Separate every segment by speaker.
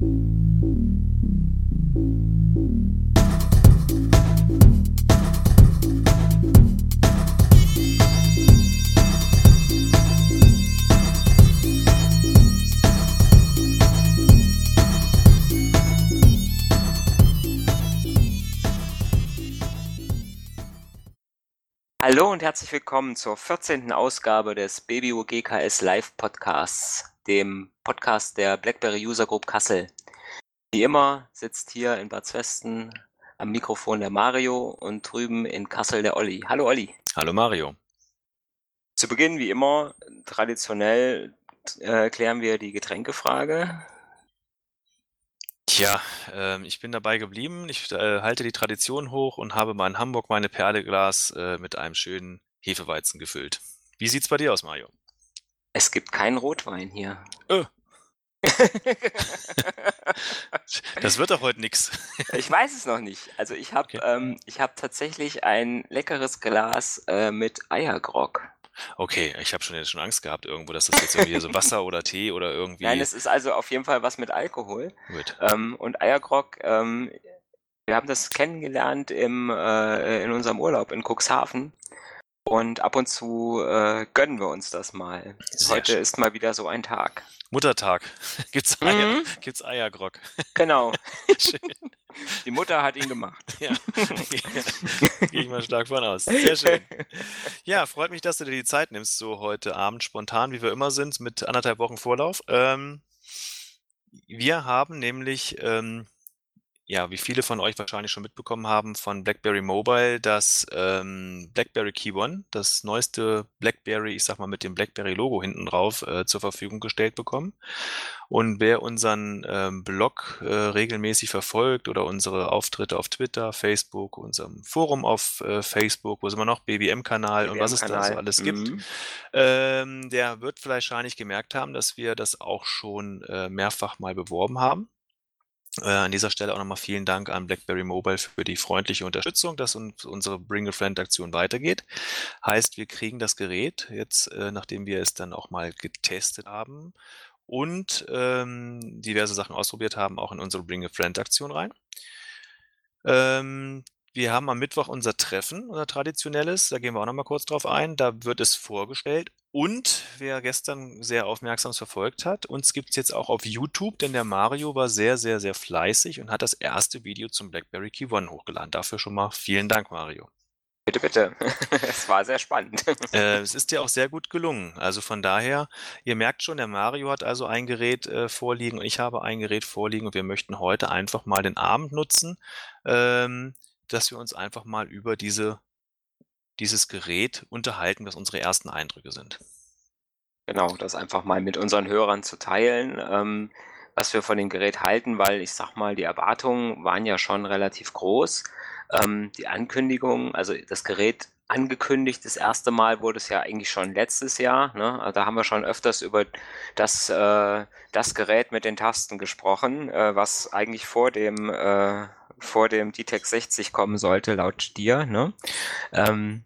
Speaker 1: Hallo und herzlich willkommen zur 14. Ausgabe des BBU GKS Live Podcasts, dem Podcast der BlackBerry User Group Kassel. Wie immer sitzt hier in Bad Zwesten am Mikrofon der Mario und drüben in Kassel der Olli. Hallo Olli.
Speaker 2: Hallo Mario.
Speaker 1: Zu Beginn wie immer traditionell äh, klären wir die Getränkefrage.
Speaker 2: Tja, ähm, ich bin dabei geblieben. Ich äh, halte die Tradition hoch und habe mal in Hamburg meine Perleglas äh, mit einem schönen Hefeweizen gefüllt. Wie sieht's bei dir aus, Mario?
Speaker 1: Es gibt keinen Rotwein hier.
Speaker 2: Öh. das wird doch heute nix.
Speaker 1: ich weiß es noch nicht. Also ich habe okay. ähm, ich hab tatsächlich ein leckeres Glas äh, mit Eiergrog.
Speaker 2: Okay, ich habe schon jetzt schon Angst gehabt irgendwo, dass das jetzt irgendwie so Wasser oder Tee oder irgendwie.
Speaker 1: Nein, es ist also auf jeden Fall was mit Alkohol. Gut. Ähm, und Eiergrog, ähm, wir haben das kennengelernt im, äh, in unserem Urlaub in Cuxhaven. Und ab und zu äh, gönnen wir uns das mal. Sehr Heute schön. ist mal wieder so ein Tag.
Speaker 2: Muttertag. Gibt's, Eier, mhm. gibt's Eiergrog?
Speaker 1: Genau. Schön. Die Mutter hat ihn gemacht. Ja,
Speaker 2: gehe ich mal stark von aus. Sehr schön. Ja, freut mich, dass du dir die Zeit nimmst, so heute Abend spontan, wie wir immer sind, mit anderthalb Wochen Vorlauf. Ähm, wir haben nämlich ähm, ja, wie viele von euch wahrscheinlich schon mitbekommen haben, von BlackBerry Mobile das ähm, BlackBerry Key One, das neueste BlackBerry, ich sag mal mit dem BlackBerry-Logo hinten drauf, äh, zur Verfügung gestellt bekommen. Und wer unseren ähm, Blog äh, regelmäßig verfolgt oder unsere Auftritte auf Twitter, Facebook, unserem Forum auf äh, Facebook, wo sind wir noch, BBM-Kanal und was es da so alles mhm. gibt, ähm, der wird vielleicht wahrscheinlich gemerkt haben, dass wir das auch schon äh, mehrfach mal beworben haben. Äh, an dieser Stelle auch nochmal vielen Dank an BlackBerry Mobile für die freundliche Unterstützung, dass uns unsere Bring a Friend Aktion weitergeht. Heißt, wir kriegen das Gerät jetzt, äh, nachdem wir es dann auch mal getestet haben und ähm, diverse Sachen ausprobiert haben, auch in unsere Bring a Friend Aktion rein. Ähm, wir haben am Mittwoch unser Treffen, unser traditionelles, da gehen wir auch nochmal kurz drauf ein. Da wird es vorgestellt und wer gestern sehr aufmerksam verfolgt hat, uns gibt es jetzt auch auf YouTube, denn der Mario war sehr, sehr, sehr fleißig und hat das erste Video zum BlackBerry Key One hochgeladen. Dafür schon mal vielen Dank, Mario.
Speaker 1: Bitte, bitte. es war sehr spannend.
Speaker 2: Äh, es ist dir auch sehr gut gelungen. Also von daher, ihr merkt schon, der Mario hat also ein Gerät äh, vorliegen und ich habe ein Gerät vorliegen und wir möchten heute einfach mal den Abend nutzen, ähm, dass wir uns einfach mal über diese dieses Gerät unterhalten, was unsere ersten Eindrücke sind.
Speaker 1: Genau, das einfach mal mit unseren Hörern zu teilen, ähm, was wir von dem Gerät halten, weil ich sag mal, die Erwartungen waren ja schon relativ groß. Ähm, die Ankündigung, also das Gerät angekündigt, das erste Mal wurde es ja eigentlich schon letztes Jahr. Ne? Da haben wir schon öfters über das, äh, das Gerät mit den Tasten gesprochen, äh, was eigentlich vor dem, äh, vor dem DTEC 60 kommen sollte, laut dir. Ne? Ähm,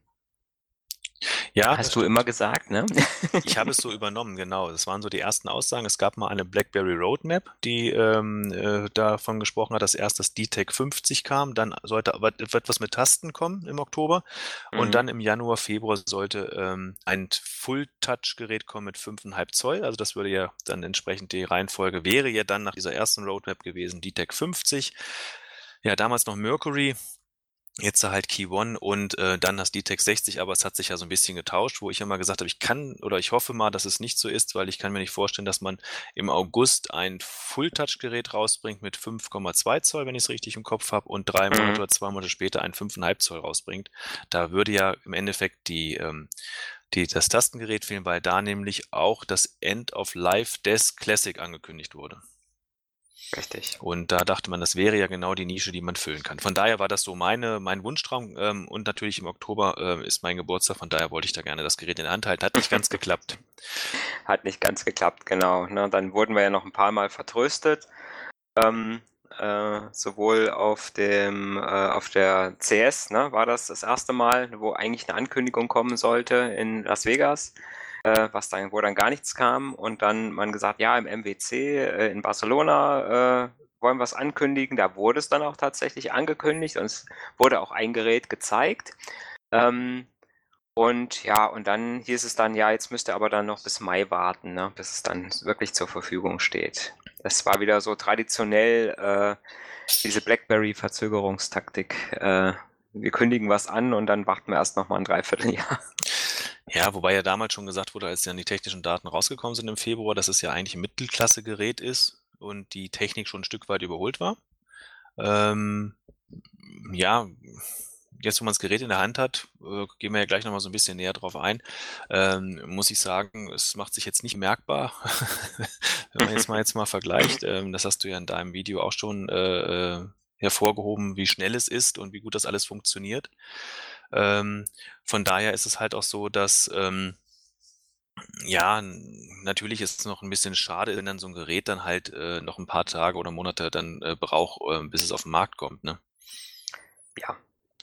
Speaker 2: ja,
Speaker 1: Hast du immer gesagt, ne?
Speaker 2: Ich habe es so übernommen, genau. Das waren so die ersten Aussagen. Es gab mal eine BlackBerry Roadmap, die ähm, äh, davon gesprochen hat, dass erst das DTEC 50 kam, dann sollte aber etwas mit Tasten kommen im Oktober und mhm. dann im Januar, Februar sollte ähm, ein Full-Touch-Gerät kommen mit 5,5 Zoll. Also das würde ja dann entsprechend die Reihenfolge wäre ja dann nach dieser ersten Roadmap gewesen, DTEC 50. Ja, damals noch Mercury, Jetzt halt Key One und äh, dann das DTEC 60, aber es hat sich ja so ein bisschen getauscht, wo ich immer gesagt habe, ich kann oder ich hoffe mal, dass es nicht so ist, weil ich kann mir nicht vorstellen, dass man im August ein Full-Touch-Gerät rausbringt mit 5,2 Zoll, wenn ich es richtig im Kopf habe, und drei Monate mhm. oder zwei Monate später ein 5,5 Zoll rausbringt. Da würde ja im Endeffekt die, ähm, die, das Tastengerät fehlen, weil da nämlich auch das End of Life des Classic angekündigt wurde.
Speaker 1: Richtig.
Speaker 2: Und da dachte man, das wäre ja genau die Nische, die man füllen kann. Von daher war das so meine, mein Wunschtraum. Ähm, und natürlich im Oktober äh, ist mein Geburtstag, von daher wollte ich da gerne das Gerät in der Hand halten. Hat nicht ganz geklappt.
Speaker 1: Hat nicht ganz geklappt, genau. Ne, dann wurden wir ja noch ein paar Mal vertröstet. Ähm, äh, sowohl auf dem äh, auf der CS, ne, war das das erste Mal, wo eigentlich eine Ankündigung kommen sollte in Las Vegas. Äh, was dann, wo dann gar nichts kam und dann man gesagt, ja, im MWC äh, in Barcelona äh, wollen wir es ankündigen. Da wurde es dann auch tatsächlich angekündigt und es wurde auch ein Gerät gezeigt. Ähm, und ja, und dann hieß es dann, ja, jetzt müsst ihr aber dann noch bis Mai warten, ne, bis es dann wirklich zur Verfügung steht. Das war wieder so traditionell äh, diese BlackBerry-Verzögerungstaktik. Äh, wir kündigen was an und dann warten wir erst noch mal ein Dreivierteljahr.
Speaker 2: Ja, wobei ja damals schon gesagt wurde, als dann die technischen Daten rausgekommen sind im Februar, dass es ja eigentlich ein Mittelklasse-Gerät ist und die Technik schon ein Stück weit überholt war. Ähm, ja, jetzt, wo man das Gerät in der Hand hat, äh, gehen wir ja gleich nochmal so ein bisschen näher drauf ein, ähm, muss ich sagen, es macht sich jetzt nicht merkbar, wenn man jetzt mal jetzt mal vergleicht. Ähm, das hast du ja in deinem Video auch schon äh, äh, hervorgehoben, wie schnell es ist und wie gut das alles funktioniert. Ähm, von daher ist es halt auch so, dass ähm, ja, natürlich ist es noch ein bisschen schade, wenn dann so ein Gerät dann halt äh, noch ein paar Tage oder Monate dann äh, braucht, äh, bis es auf den Markt kommt, ne?
Speaker 1: Ja,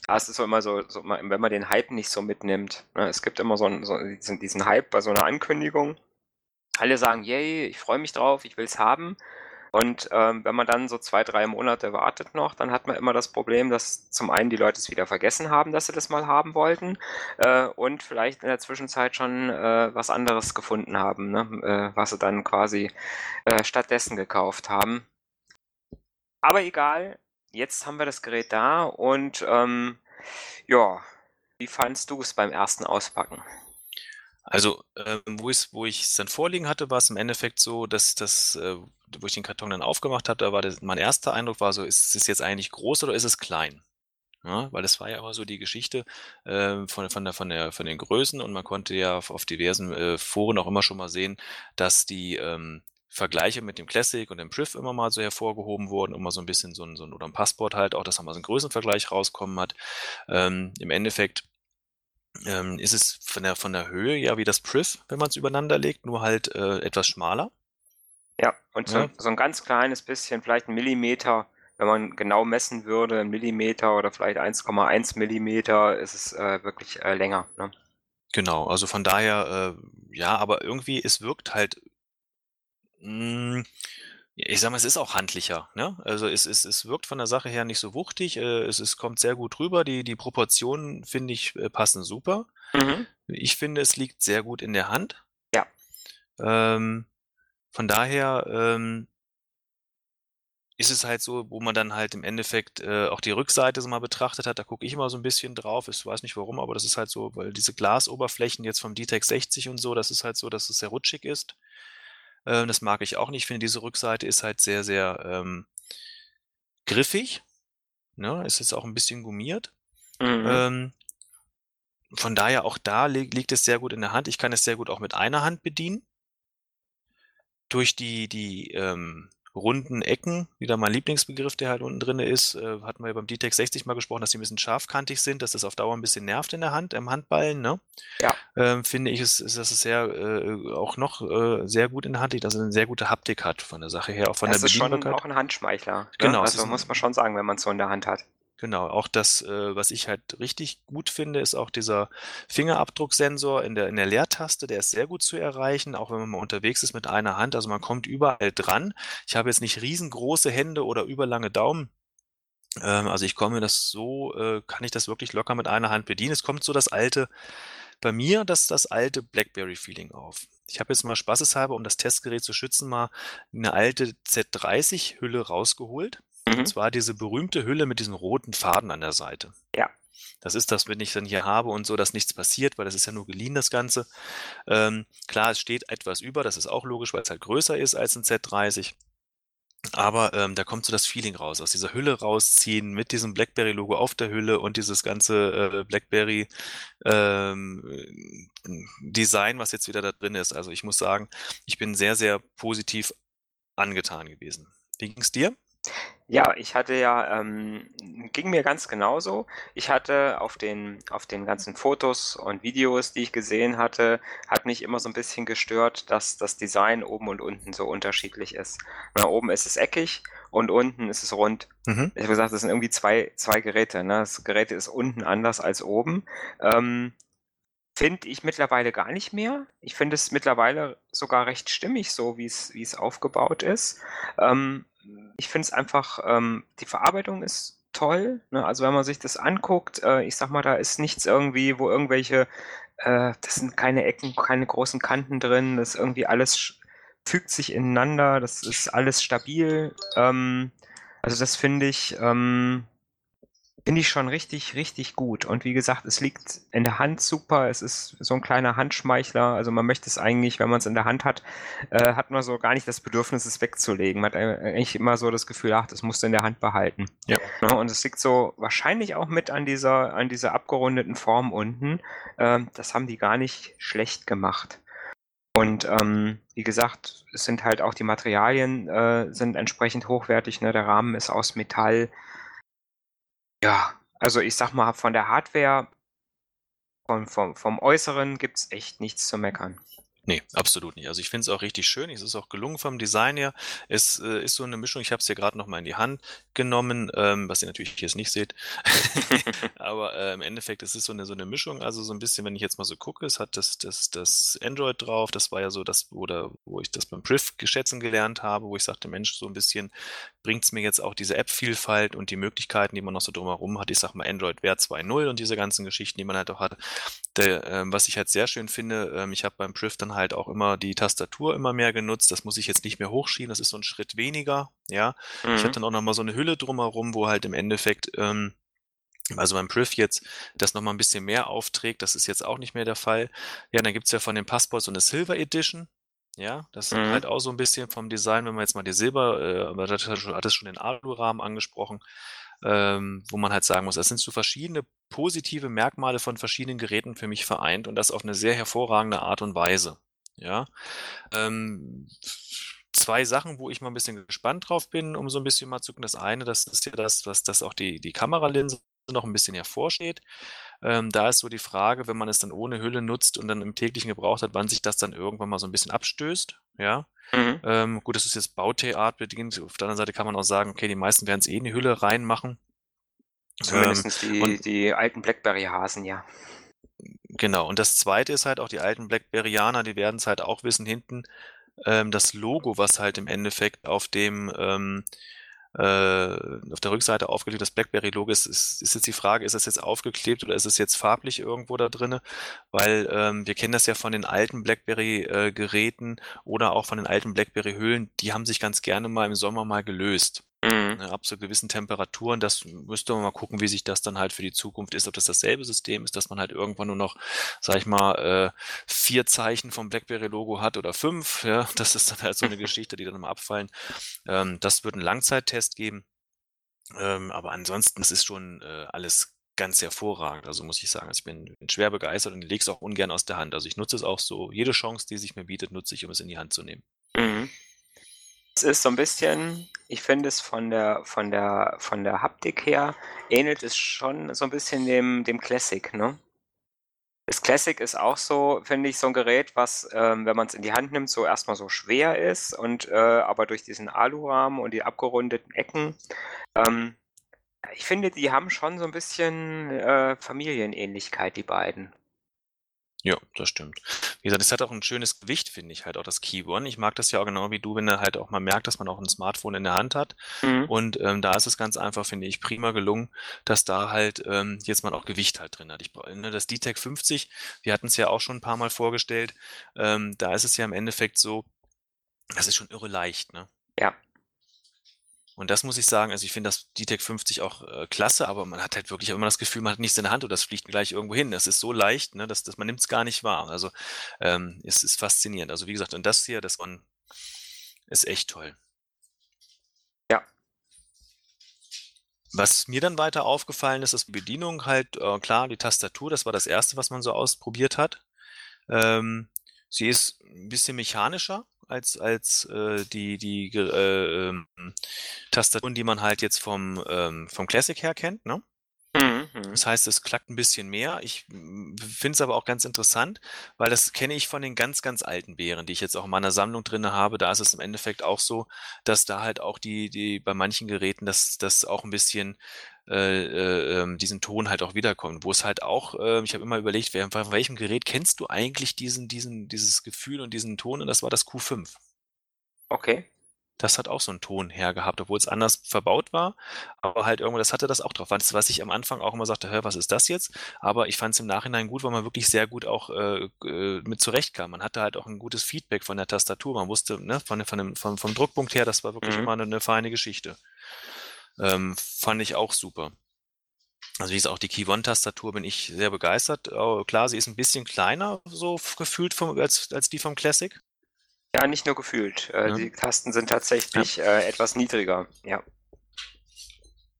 Speaker 1: ja, es ist immer so, so wenn man den Hype nicht so mitnimmt. Ne? Es gibt immer so, einen, so diesen, diesen Hype bei so einer Ankündigung. Alle sagen, yay, ich freue mich drauf, ich will es haben. Und ähm, wenn man dann so zwei, drei Monate wartet noch, dann hat man immer das Problem, dass zum einen die Leute es wieder vergessen haben, dass sie das mal haben wollten äh, und vielleicht in der Zwischenzeit schon äh, was anderes gefunden haben, ne? äh, was sie dann quasi äh, stattdessen gekauft haben. Aber egal, jetzt haben wir das Gerät da und ähm, ja, wie fandst du es beim ersten Auspacken?
Speaker 2: Also, ähm, wo wo ich's dann vorliegen hatte, war es im Endeffekt so, dass das, äh, wo ich den Karton dann aufgemacht habe, da war das mein erster Eindruck war so: „Ist es jetzt eigentlich groß oder ist es klein?“ Ja, weil das war ja immer so die Geschichte, äh, von von der von der von den Größen und man konnte ja auf auf diversen, äh, Foren auch immer schon mal sehen, dass die, ähm, Vergleiche mit dem Classic und dem Priv immer mal so hervorgehoben wurden, immer so ein bisschen so ein so 'n oder ein Passport halt auch, dass da mal so ein Größenvergleich rauskommen hat. Ähm, Im Endeffekt ähm, ist es von der, von der Höhe ja wie das Priv, wenn man es übereinander legt, nur halt äh, etwas schmaler.
Speaker 1: Ja, und so, ja. so ein ganz kleines bisschen, vielleicht ein Millimeter, wenn man genau messen würde, ein Millimeter oder vielleicht 1,1 Millimeter, ist es äh, wirklich äh, länger. Ne?
Speaker 2: Genau, also von daher, äh, ja, aber irgendwie, es wirkt halt mh, hm, ich sage mal, es ist auch handlicher, ne? Also, es es es wirkt von der Sache her nicht so wuchtig, äh, es es kommt sehr gut rüber. Die die Proportionen, finde ich, äh, passen super. Mhm. Ich finde, es liegt sehr gut in der Hand.
Speaker 1: Ja.
Speaker 2: Ähm, von daher, ähm ist es halt so, wo man dann halt im Endeffekt, äh, auch die Rückseite so mal betrachtet hat, da gucke ich immer so ein bisschen drauf. Ich weiß nicht warum, aber das ist halt so, weil diese Glasoberflächen jetzt vom D-Tech 60 und so, das ist halt so, dass es sehr rutschig ist. Ähm, das mag ich auch nicht. Ich finde, diese Rückseite ist halt sehr, sehr ähm, griffig. Ne? Ist jetzt auch ein bisschen gummiert. Mhm. Ähm, von daher auch da li liegt es sehr gut in der Hand. Ich kann es sehr gut auch mit einer Hand bedienen. Durch die, die ähm, runden Ecken, wieder mein Lieblingsbegriff, der halt unten drin ist, äh, hatten wir ja beim D-Tech 60 mal gesprochen, dass die ein bisschen scharfkantig sind, dass das auf Dauer ein bisschen nervt in der Hand, im Handballen, ne?
Speaker 1: Ja.
Speaker 2: Ähm, finde ich, ist, ist das sehr, äh, auch noch äh, sehr gut in der Hand liegt, also eine sehr gute Haptik hat von der Sache her, auch von
Speaker 1: das
Speaker 2: der
Speaker 1: Bedienbarkeit. Das ist schon auch ein Handschmeichler. Ne? Genau. Also muss man schon sagen, wenn man es so in der Hand hat.
Speaker 2: Genau, auch das, äh, was ich halt richtig gut finde, ist auch dieser Fingerabdrucksensor in der, in der Leertaste, der ist sehr gut zu erreichen, auch wenn man mal unterwegs ist mit einer Hand. Also man kommt überall dran. Ich habe jetzt nicht riesengroße Hände oder überlange Daumen. Ähm, also ich komme das so, äh, kann ich das wirklich locker mit einer Hand bedienen. Es kommt so das alte, bei mir das, das alte Blackberry-Feeling auf. Ich habe jetzt mal spaßeshalber, um das Testgerät zu schützen, mal eine alte Z30-Hülle rausgeholt Mhm. Und zwar diese berühmte Hülle mit diesem roten Faden an der Seite.
Speaker 1: Ja.
Speaker 2: Das ist das, wenn ich dann hier habe und so, dass nichts passiert, weil das ist ja nur geliehen, das Ganze. Ähm, klar, es steht etwas über, das ist auch logisch, weil es halt größer ist als ein Z30. Aber ähm, da kommt so das Feeling raus, aus dieser Hülle rausziehen mit diesem BlackBerry-Logo auf der Hülle und dieses ganze äh, BlackBerry ähm, was jetzt wieder da drin ist. Also ich muss sagen, ich bin sehr, sehr positiv angetan gewesen. Wie ging es dir?
Speaker 1: Ja, ich hatte ja, ähm, ging mir ganz genauso. Ich hatte auf den, auf den ganzen Fotos und Videos, die ich gesehen hatte, hat mich immer so ein bisschen gestört, dass das Design oben und unten so unterschiedlich ist. Na, oben ist es eckig und unten ist es rund. Mhm. Ich habe gesagt, das sind irgendwie zwei, zwei Geräte. Ne? Das Gerät ist unten anders als oben. Ähm, finde ich mittlerweile gar nicht mehr. Ich finde es mittlerweile sogar recht stimmig, so wie es wie es aufgebaut ist. Ähm, ich finde es einfach, ähm, die Verarbeitung ist toll. Ne? Also wenn man sich das anguckt, äh, ich sag mal, da ist nichts irgendwie, wo irgendwelche, äh, das sind keine Ecken, keine großen Kanten drin, das irgendwie alles fügt sich ineinander, das ist alles stabil. Ähm, also das finde ich, ähm, Finde ich schon richtig, richtig gut. Und wie gesagt, es liegt in der Hand super. Es ist so ein kleiner Handschmeichler. Also man möchte es eigentlich, wenn man es in der Hand hat, äh, hat man so gar nicht das Bedürfnis, es wegzulegen. Man hat eigentlich immer so das Gefühl, ach, das musst du in der Hand behalten. Ja. Ne, und es liegt so wahrscheinlich auch mit an dieser, an dieser abgerundeten Form unten. Ähm, das haben die gar nicht schlecht gemacht. Und ähm, wie gesagt, es sind halt auch die Materialien äh, sind entsprechend hochwertig. Ne? Der Rahmen ist aus Metall. Ja, also ich sag mal, von der Hardware, vom, vom, vom Äußeren gibt es echt nichts zu meckern.
Speaker 2: Nee, absolut nicht. Also ich finde es auch richtig schön. Es ist auch gelungen vom Design her. Es äh, ist so eine Mischung, ich habe es hier gerade nochmal in die Hand genommen, ähm, was ihr natürlich jetzt nicht seht. Aber äh, im Endeffekt es ist so eine, so eine Mischung. Also so ein bisschen, wenn ich jetzt mal so gucke, es hat das, das, das Android drauf. Das war ja so das, oder wo ich das beim Priv geschätzen gelernt habe, wo ich sagte, Mensch, so ein bisschen bringt es mir jetzt auch diese App-Vielfalt und die Möglichkeiten, die man noch so drumherum hat. Ich sag mal Android Wear 2.0 und diese ganzen Geschichten, die man halt auch hat. Der, ähm, was ich halt sehr schön finde, ähm, ich habe beim Priv dann halt auch immer die Tastatur immer mehr genutzt. Das muss ich jetzt nicht mehr hochschieben. Das ist so ein Schritt weniger. Ja, mhm. ich habe dann auch noch mal so eine Hülle drumherum, wo halt im Endeffekt ähm, also beim Priv jetzt das nochmal ein bisschen mehr aufträgt, das ist jetzt auch nicht mehr der Fall. Ja, dann gibt's ja von den Passports so eine Silver Edition. Ja, das mhm. halt auch so ein bisschen vom Design, wenn man jetzt mal die Silber, äh, aber das hat es schon den Alu-Rahmen angesprochen, ähm, wo man halt sagen muss, das sind so verschiedene positive Merkmale von verschiedenen Geräten für mich vereint und das auf eine sehr hervorragende Art und Weise. Ja. Ähm, zwei Sachen, wo ich mal ein bisschen gespannt drauf bin, um so ein bisschen mal zu gucken. Das eine, das ist ja das, was das auch die, die Kameralinse noch ein bisschen hervorsteht. Ähm, da ist so die Frage, wenn man es dann ohne Hülle nutzt und dann im täglichen Gebrauch hat, wann sich das dann irgendwann mal so ein bisschen abstößt. Ja. Mhm. Ähm, gut, das ist jetzt Bautheat bedingt. Auf der anderen Seite kann man auch sagen, okay, die meisten werden es eh in die Hülle reinmachen.
Speaker 1: Zumindest ähm, die, die alten Blackberry-Hasen, ja.
Speaker 2: Genau, und das zweite ist halt auch die alten Blackberryaner, die werden es halt auch wissen, hinten ähm, das Logo, was halt im Endeffekt auf dem ähm, äh, auf der Rückseite aufgelegt, das BlackBerry-Logo ist, ist, ist jetzt die Frage, ist das jetzt aufgeklebt oder ist es jetzt farblich irgendwo da drinne? Weil ähm, wir kennen das ja von den alten BlackBerry-Geräten äh, oder auch von den alten BlackBerry-Hüllen, die haben sich ganz gerne mal im Sommer mal gelöst. Mhm. Ne, ab so gewissen Temperaturen, das müsste man mal gucken, wie sich das dann halt für die Zukunft ist, ob das dasselbe System ist, dass man halt irgendwann nur noch, sag ich mal, äh, vier Zeichen vom BlackBerry-Logo hat oder fünf, ja, das ist dann halt so eine Geschichte, die dann mal abfallen. Ähm, das wird einen Langzeittest geben, ähm, aber ansonsten, das ist schon äh, alles ganz hervorragend, also muss ich sagen. Also ich bin, bin schwer begeistert und lege es auch ungern aus der Hand. Also ich nutze es auch so, jede Chance, die sich mir bietet, nutze ich, um es in die Hand zu nehmen. Mhm.
Speaker 1: Es ist so ein bisschen, ich finde es von der, von der, von der Haptik her, ähnelt es schon so ein bisschen dem, dem Classic, ne? Das Classic ist auch so, finde ich, so ein Gerät, was, ähm, wenn man es in die Hand nimmt, so erstmal so schwer ist und äh, aber durch diesen Alurahmen und die abgerundeten Ecken, ähm, ich finde, die haben schon so ein bisschen äh, Familienähnlichkeit, die beiden.
Speaker 2: Ja, das stimmt. Wie gesagt, es hat auch ein schönes Gewicht, finde ich halt auch das Key One. Ich mag das ja auch genau wie du, wenn er halt auch mal merkt, dass man auch ein Smartphone in der Hand hat. Mhm. Und ähm, da ist es ganz einfach, finde ich, prima gelungen, dass da halt ähm, jetzt man auch Gewicht halt drin hat. Ich, ne, das D-Tech 50, wir hatten es ja auch schon ein paar Mal vorgestellt, ähm, da ist es ja im Endeffekt so, das ist schon irre leicht, ne?
Speaker 1: Ja.
Speaker 2: Und das muss ich sagen, also ich finde das DTEC 50 auch äh, klasse, aber man hat halt wirklich immer das Gefühl, man hat nichts in der Hand oder das fliegt gleich irgendwo hin. Das ist so leicht, ne, dass, dass man nimmt es gar nicht wahr. Also ähm, es ist faszinierend. Also wie gesagt, und das hier, das ist echt toll.
Speaker 1: Ja.
Speaker 2: Was mir dann weiter aufgefallen ist, ist die Bedienung halt, äh, klar, die Tastatur, das war das erste, was man so ausprobiert hat. Ähm, sie ist ein bisschen mechanischer, als, als äh, die, die äh, ähm, Tastaturen, die man halt jetzt vom, ähm, vom Classic her kennt. Ne? Mhm, mhm. Das heißt, es klackt ein bisschen mehr. Ich finde es aber auch ganz interessant, weil das kenne ich von den ganz, ganz alten Bären, die ich jetzt auch in meiner Sammlung drin habe. Da ist es im Endeffekt auch so, dass da halt auch die, die bei manchen Geräten das, das auch ein bisschen äh, äh, ähm, diesen Ton halt auch wiederkommt. Wo es halt auch, äh, ich habe immer überlegt, wer, von welchem Gerät kennst du eigentlich diesen, diesen, dieses Gefühl und diesen Ton? Und das war das Q5.
Speaker 1: Okay.
Speaker 2: Das hat auch so einen Ton hergehabt, obwohl es anders verbaut war. Aber halt irgendwo, das hatte das auch drauf. Was, was ich am Anfang auch immer sagte, hör, was ist das jetzt? Aber ich fand es im Nachhinein gut, weil man wirklich sehr gut auch äh, äh, mit zurechtkam. Man hatte halt auch ein gutes Feedback von der Tastatur. Man wusste, ne, von, von dem, vom, vom Druckpunkt her, das war wirklich
Speaker 1: Mhm.
Speaker 2: immer eine, eine feine Geschichte. Ähm, fand ich auch super. Also wie gesagt, auch die Key One-Tastatur bin ich sehr begeistert. Äh, klar, sie ist ein bisschen kleiner, so gefühlt vom, als, als die vom Classic.
Speaker 1: Ja, nicht nur gefühlt. Äh,
Speaker 2: Ja.
Speaker 1: Die Tasten sind tatsächlich äh, etwas niedriger. Ja.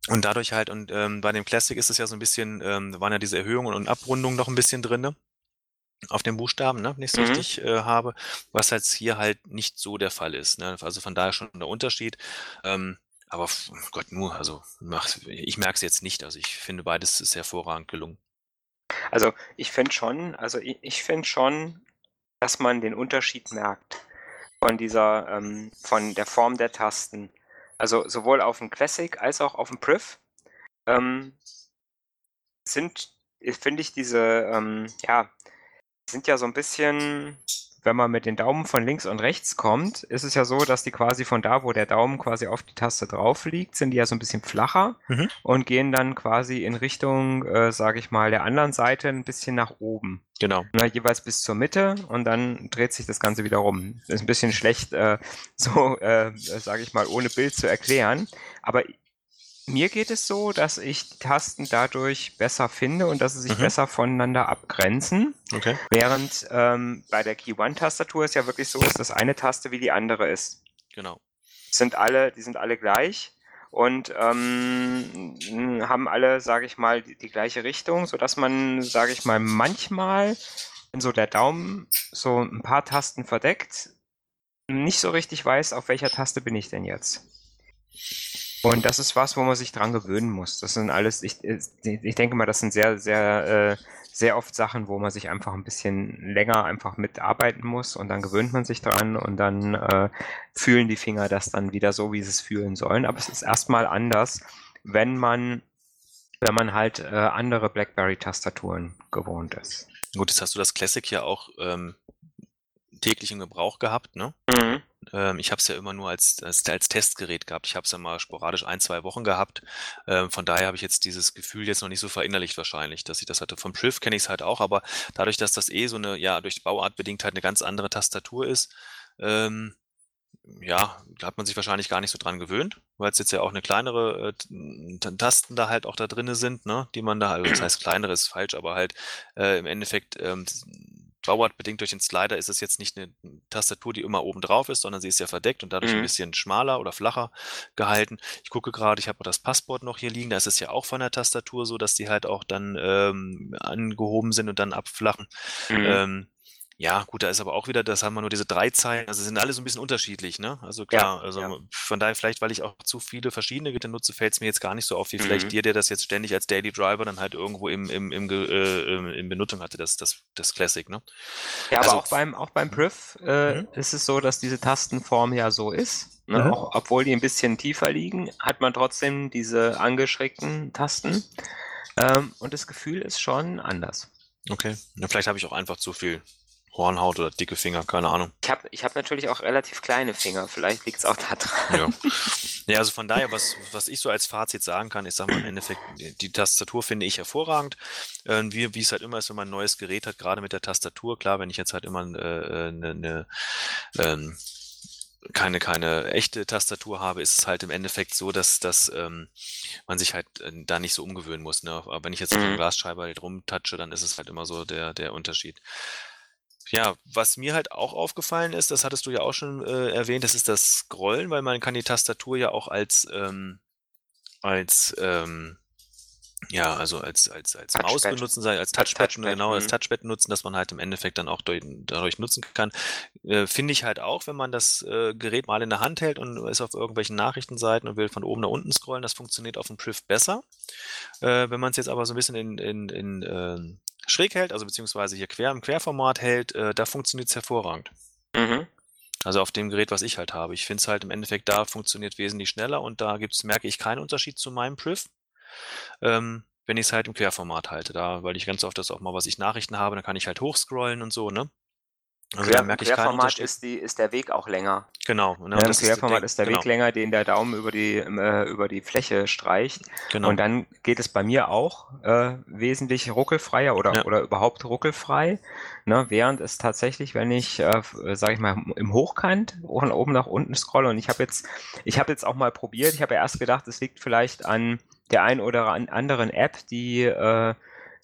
Speaker 2: Und dadurch halt, und ähm, bei dem Classic ist es ja so ein bisschen, ähm, da waren ja diese Erhöhungen und Abrundungen noch ein bisschen drinne auf den Buchstaben, ne, wenn ich es
Speaker 1: Mhm.
Speaker 2: richtig äh, habe, was halt hier halt nicht so der Fall ist. Ne? Also von daher schon der Unterschied. Ähm, aber Gott, nur, also ich merke es jetzt nicht. Also ich finde beides ist hervorragend gelungen.
Speaker 1: Also ich finde schon, also ich, ich finde schon, dass man den Unterschied merkt von dieser, ähm, von der Form der Tasten. Also sowohl auf dem Classic als auch auf dem Priv ähm, sind, finde ich, diese, ähm, ja, sind ja so ein bisschen, wenn man mit den Daumen von links und rechts kommt, ist es ja so, dass die quasi von da, wo der Daumen quasi auf die Taste drauf liegt, sind die ja so ein bisschen flacher
Speaker 2: Mhm.
Speaker 1: und gehen dann quasi in Richtung, äh, sage ich mal, der anderen Seite ein bisschen nach oben.
Speaker 2: Genau.
Speaker 1: Na, jeweils bis zur Mitte und dann dreht sich das Ganze wieder rum. Ist ein bisschen schlecht, äh, so, äh, sage ich mal, ohne Bild zu erklären. Aber mir geht es so, dass ich die Tasten dadurch besser finde und dass sie sich
Speaker 2: Mhm.
Speaker 1: besser voneinander abgrenzen.
Speaker 2: Okay.
Speaker 1: Während ähm, bei der Key One-Tastatur es ja wirklich so ist, dass eine Taste wie die andere ist.
Speaker 2: Genau.
Speaker 1: Sind alle, die sind alle gleich und ähm, haben alle, sage ich mal, die, die gleiche Richtung, sodass man, sage ich mal, manchmal, wenn so der Daumen so ein paar Tasten verdeckt, nicht so richtig weiß, auf welcher Taste bin ich denn jetzt. Und das ist was, wo man sich dran gewöhnen muss. Das sind alles, ich, ich denke mal, das sind sehr, sehr, äh, sehr oft Sachen, wo man sich einfach ein bisschen länger einfach mitarbeiten muss und dann gewöhnt man sich dran und dann äh, fühlen die Finger das dann wieder so, wie sie es fühlen sollen. Aber es ist erstmal anders, wenn man, wenn man halt äh, andere BlackBerry-Tastaturen gewohnt ist.
Speaker 2: Gut, jetzt hast du das Classic ja auch ähm, täglich im Gebrauch gehabt, ne?
Speaker 1: Mhm.
Speaker 2: Ähm, ich habe es ja immer nur als, als, als Testgerät gehabt. Ich habe es ja mal sporadisch ein, zwei Wochen gehabt. Ähm, von daher habe ich jetzt dieses Gefühl jetzt noch nicht so verinnerlicht wahrscheinlich, dass ich das hatte. Vom Priv kenne ich es halt auch, aber dadurch, dass das eh so eine, ja, durch Bauart bedingt halt eine ganz andere Tastatur ist, ähm, ja, da hat man sich wahrscheinlich gar nicht so dran gewöhnt, weil es jetzt ja auch eine kleinere äh, Tasten da halt auch da drinne sind, ne, die man da, also das heißt kleinere ist falsch, aber halt äh, im Endeffekt ähm, Bauart bedingt durch den Slider ist es jetzt nicht eine Tastatur, die immer oben drauf ist, sondern sie ist ja verdeckt und dadurch ein
Speaker 1: Mhm.
Speaker 2: bisschen schmaler oder flacher gehalten. Ich gucke gerade, ich habe das Passwort noch hier liegen, da ist es ja auch von der Tastatur so, dass die halt auch dann ähm, angehoben sind und dann abflachen.
Speaker 1: Mhm.
Speaker 2: Ähm, ja, gut, da ist aber auch wieder, das haben wir nur diese drei Zeilen, also sind alle so ein bisschen unterschiedlich, ne? Also klar,
Speaker 1: Ja,
Speaker 2: also
Speaker 1: ja.
Speaker 2: von daher vielleicht, weil ich auch zu viele verschiedene Geräte nutze, fällt es mir jetzt gar nicht so auf, wie vielleicht
Speaker 1: Mhm.
Speaker 2: dir, der das jetzt ständig als Daily Driver dann halt irgendwo im, im, im, äh, in Benutzung hatte, das, das, das Classic, ne?
Speaker 1: Ja, aber
Speaker 2: Also-
Speaker 1: auch beim, auch beim Priv äh,
Speaker 2: Mhm.
Speaker 1: ist es so, dass diese Tastenform ja so ist. Ne?
Speaker 2: Mhm.
Speaker 1: Auch, obwohl die ein bisschen tiefer liegen, hat man trotzdem diese angeschrägten Tasten. Ähm, und das Gefühl ist schon anders.
Speaker 2: Okay. Ja, vielleicht habe ich auch einfach zu viel Hornhaut oder dicke Finger, keine Ahnung.
Speaker 1: Ich habe ich hab natürlich auch relativ kleine Finger. Vielleicht liegt es auch da dran.
Speaker 2: Ja. ja, also von daher, was, was ich so als Fazit sagen kann, ich sage mal im Endeffekt, die, Tastatur finde ich hervorragend. Äh, wie, wie es halt immer ist, wenn man ein neues Gerät hat, gerade mit der Tastatur, klar, wenn ich jetzt halt immer äh, eine, eine ähm, keine, keine echte Tastatur habe, ist es halt im Endeffekt so, dass, dass ähm, man sich halt äh, da nicht so umgewöhnen muss. Ne? Aber wenn ich jetzt mit dem
Speaker 1: Mhm.
Speaker 2: Glasschreiber halt rumtatsche, dann ist es halt immer so der, der Unterschied. Ja, was mir halt auch aufgefallen ist, das hattest du ja auch schon äh, erwähnt, das ist das Scrollen, weil man kann die Tastatur ja auch als ähm, als ähm, ja, also als als als Maus benutzen, Als Touchpad,
Speaker 1: Touchpad,
Speaker 2: genau, als
Speaker 1: mhm.
Speaker 2: Touchpad nutzen, dass man halt im Endeffekt dann auch durch, dadurch nutzen kann. Äh, Finde ich halt auch, wenn man das äh, Gerät mal in der Hand hält und ist auf irgendwelchen Nachrichtenseiten und will von oben nach unten scrollen, das funktioniert auf dem Priv besser. Äh, wenn man es jetzt aber so ein bisschen in, in, in ähm, schräg hält, also beziehungsweise hier quer im Querformat hält, äh, da funktioniert es hervorragend.
Speaker 1: Mhm.
Speaker 2: Also auf dem Gerät, was ich halt habe. Ich finde es halt im Endeffekt, da funktioniert wesentlich schneller und da gibt's, merke ich keinen Unterschied zu meinem Priv. ähm, wenn ich es halt im Querformat halte. Da, weil ich ganz oft das auch mal, was ich Nachrichten habe, dann kann ich halt hochscrollen und so, ne?
Speaker 1: Also Quer, da merke ich Querformat ist, die, ist der Weg auch länger.
Speaker 2: Genau.
Speaker 1: Ne, ja, Im Querformat ist, ist der genau. Weg länger, den der Daumen über die, äh, über die Fläche streicht. Genau. Und dann geht es bei mir auch äh, wesentlich ruckelfreier oder, ja. oder überhaupt ruckelfrei. Ne, während es tatsächlich, wenn ich, äh, sage ich mal, im Hochkant von oben nach unten scrolle und ich habe jetzt, ich habe jetzt auch mal probiert, ich habe ja erst gedacht, es liegt vielleicht an der ein oder anderen App, die äh,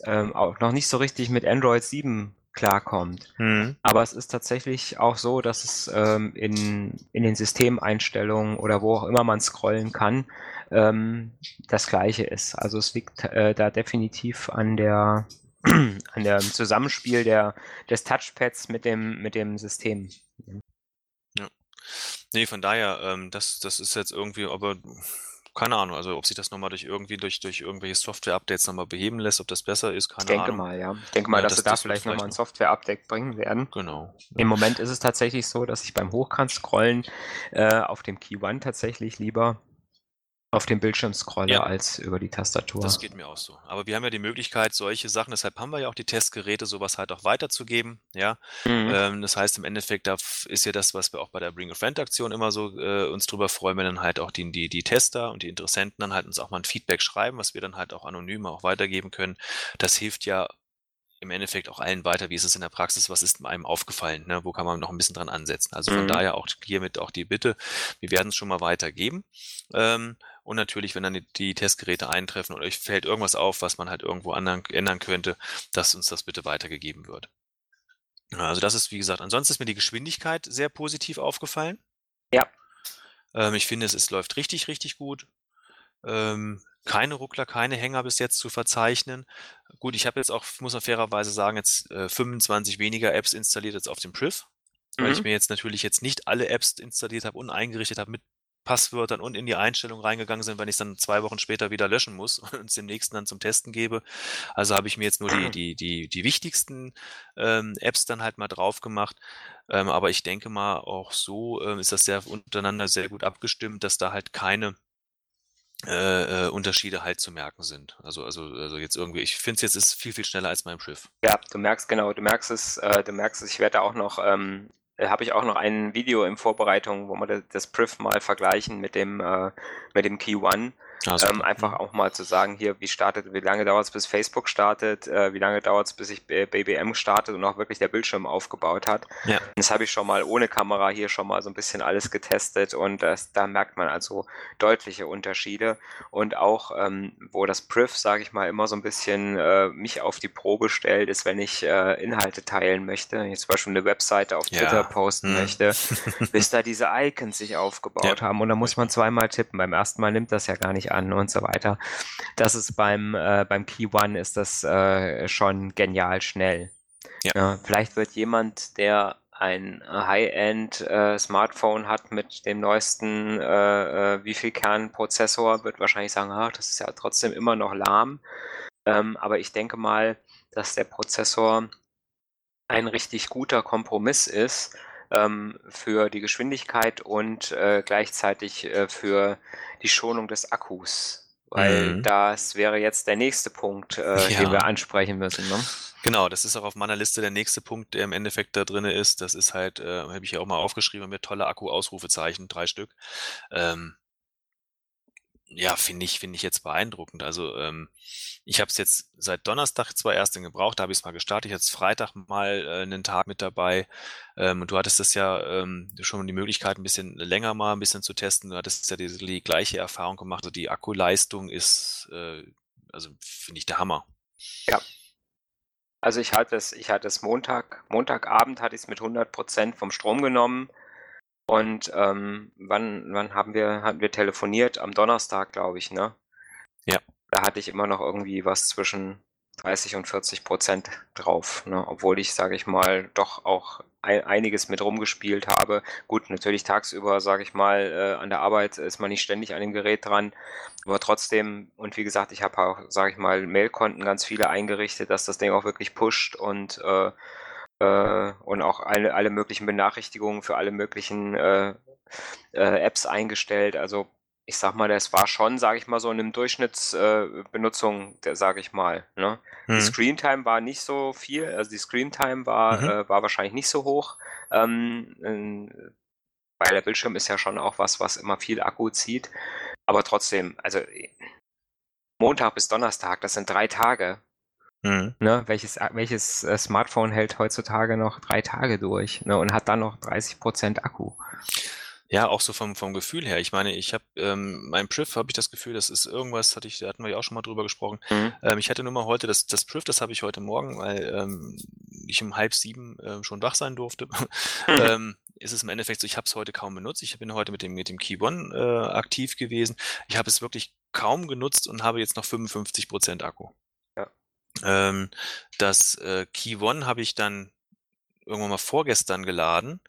Speaker 1: ähm, auch noch nicht so richtig mit Android 7 klarkommt. Mhm. Aber es ist tatsächlich auch so, dass es ähm, in, in den Systemeinstellungen oder wo auch immer man scrollen kann, ähm, das gleiche ist. Also es liegt äh, da definitiv an der an dem Zusammenspiel der, des Touchpads mit dem, mit dem System.
Speaker 2: Ja. Nee, von daher, ähm, das, das ist jetzt irgendwie, aber keine Ahnung, also ob sich das nochmal durch irgendwie durch, durch irgendwelche Software-Updates nochmal beheben lässt, ob das besser ist, keine
Speaker 1: ich denke
Speaker 2: Ahnung.
Speaker 1: mal, ja. Ich denke mal, ja, dass, dass sie da vielleicht nochmal ein Software-Update bringen werden.
Speaker 2: Genau.
Speaker 1: Ja. Im Moment ist es tatsächlich so, dass ich beim Hochkant-Scrollen äh, auf dem Key One tatsächlich lieber auf dem Bildschirm scrolle ja. als über die Tastatur.
Speaker 2: Das geht mir auch so. Aber wir haben ja die Möglichkeit, solche Sachen, deshalb haben wir ja auch die Testgeräte, sowas halt auch weiterzugeben. Ja, mhm. ähm, das heißt im Endeffekt, da ist ja das, was wir auch bei der Bring a Friend Aktion immer so äh, uns drüber freuen, wenn dann halt auch die, die, die Tester und die Interessenten dann halt uns auch mal ein Feedback schreiben, was wir dann halt auch anonym auch weitergeben können. Das hilft ja im Endeffekt auch allen weiter, wie ist es in der Praxis, was ist einem aufgefallen, ne? wo kann man noch ein bisschen dran ansetzen. Also von mhm. daher auch hiermit auch die Bitte, wir werden es schon mal weitergeben. Ähm, und natürlich, wenn dann die, Testgeräte eintreffen oder euch fällt irgendwas auf, was man halt irgendwo anderen, ändern könnte, dass uns das bitte weitergegeben wird. Also das ist, wie gesagt, ansonsten ist mir die Geschwindigkeit sehr positiv aufgefallen.
Speaker 1: Ja.
Speaker 2: Ähm, ich finde, es, es läuft richtig, richtig gut. Ähm, keine Ruckler, keine Hänger bis jetzt zu verzeichnen. Gut, ich habe jetzt auch, muss man fairerweise sagen, jetzt äh, 25 weniger Apps installiert als auf dem Priv, weil ich mhm. mir jetzt natürlich jetzt nicht alle Apps installiert habe und eingerichtet habe mit Passwörtern und in die Einstellung reingegangen sind, wenn ich es dann zwei Wochen später wieder löschen muss und es dem nächsten dann zum Testen gebe. Also habe ich mir jetzt nur die, die, die, die wichtigsten ähm, Apps dann halt mal drauf gemacht. Ähm, aber ich denke mal, auch so ähm, ist das sehr untereinander sehr gut abgestimmt, dass da halt keine äh, äh, Unterschiede halt zu merken sind. Also, also, also jetzt irgendwie, ich finde es jetzt ist viel, viel schneller als mein Schiff.
Speaker 1: Ja, du merkst genau, du merkst es, äh, du merkst es, ich werde auch noch ähm, äh, habe ich auch noch ein Video in Vorbereitung, wo wir das, das Priv mal vergleichen mit dem, äh, mit dem Key One. Also, ähm, einfach mhm. auch mal zu sagen, hier, wie startet, wie lange dauert es, bis Facebook startet, äh, wie lange dauert es, bis sich BBM startet und auch wirklich der Bildschirm aufgebaut hat. Ja. Das habe ich schon mal ohne Kamera hier schon mal so ein bisschen alles getestet und das, da merkt man also deutliche Unterschiede. Und auch, ähm, wo das Priv, sage ich mal, immer so ein bisschen äh, mich auf die Probe stellt, ist, wenn ich äh, Inhalte teilen möchte, wenn ich zum Beispiel eine Webseite auf Twitter ja. posten hm. möchte, bis da diese Icons sich aufgebaut ja. haben. Und da muss man zweimal tippen. Beim ersten Mal nimmt das ja gar nicht an und so weiter. Das ist beim, äh, beim Key One ist das äh, schon genial schnell. Ja. ja. vielleicht wird jemand, der ein High-End äh, hat mit dem neuesten äh, äh, wie viel Kernprozessor, wird wahrscheinlich sagen, ach, das ist ja trotzdem immer noch lahm. Ähm, aber ich denke mal, dass der Prozessor ein richtig guter Kompromiss ist ähm, für die Geschwindigkeit und äh, gleichzeitig äh, für die Schonung des Akkus. Weil mhm. das wäre jetzt der nächste Punkt, äh, ja. den wir ansprechen müssen. Ne?
Speaker 2: Genau, das ist auch auf meiner Liste der nächste Punkt, der im Endeffekt da drin ist. Das ist halt, äh, habe ich ja auch mal aufgeschrieben, mit tolle Akku-Ausrufezeichen, drei Stück. Ähm, ja, finde ich, finde ich jetzt beeindruckend. Also ähm, ich habe es jetzt seit Donnerstag zwar erst in Gebrauch, da habe ich es mal gestartet, jetzt Freitag mal äh, einen Tag mit dabei. Ähm, und du hattest das ja ähm, schon die Möglichkeit, ein bisschen länger mal ein bisschen zu testen. Du hattest ja die, die gleiche Erfahrung gemacht. Also die Akkuleistung ist, äh, also finde ich der Hammer.
Speaker 1: Ja. Also ich hatte es, ich hatte es Montag, Montagabend hatte ich es mit 100 Prozent vom Strom genommen. Und ähm, wann, wann haben wir, hatten wir telefoniert? Am Donnerstag, glaube ich, ne?
Speaker 2: Ja.
Speaker 1: Da hatte ich immer noch irgendwie was zwischen 30 und 40 Prozent drauf, ne? obwohl ich, sage ich mal, doch auch ein, einiges mit rumgespielt habe. Gut, natürlich tagsüber, sage ich mal, äh, an der Arbeit ist man nicht ständig an dem Gerät dran, aber trotzdem, und wie gesagt, ich habe auch, sage ich mal, Mailkonten ganz viele eingerichtet, dass das Ding auch wirklich pusht und äh, äh, und auch alle, alle möglichen Benachrichtigungen für alle möglichen äh, äh, Apps eingestellt. Also ich sag mal, das war schon, sage ich mal, so in einem Durchschnittsbenutzung, äh, sage ich mal. Ne? Mhm. Die Screentime war nicht so viel, also die Screentime war, mhm. äh, war wahrscheinlich nicht so hoch. Ähm, äh, weil der Bildschirm ist ja schon auch was, was immer viel Akku zieht. Aber trotzdem, also Montag bis Donnerstag, das sind drei Tage. Mhm. Ne, welches welches äh, Smartphone hält heutzutage noch drei Tage durch ne, und hat dann noch 30% Akku?
Speaker 2: Ja, auch so vom, vom Gefühl her. Ich meine, ich habe ähm, mein Priv habe ich das Gefühl, das ist irgendwas, hatte ich, da hatten wir ja auch schon mal drüber gesprochen. Mhm. Ähm, ich hatte nur mal heute das, das Priv, das habe ich heute Morgen, weil ähm, ich um halb sieben äh, schon wach sein durfte. Mhm. ähm, ist es im Endeffekt so, ich habe es heute kaum benutzt. Ich bin heute mit dem, mit dem Key One äh, aktiv gewesen. Ich habe es wirklich kaum genutzt und habe jetzt noch 55 Prozent Akku. Ähm, das äh, Key One habe ich dann irgendwann mal vorgestern geladen.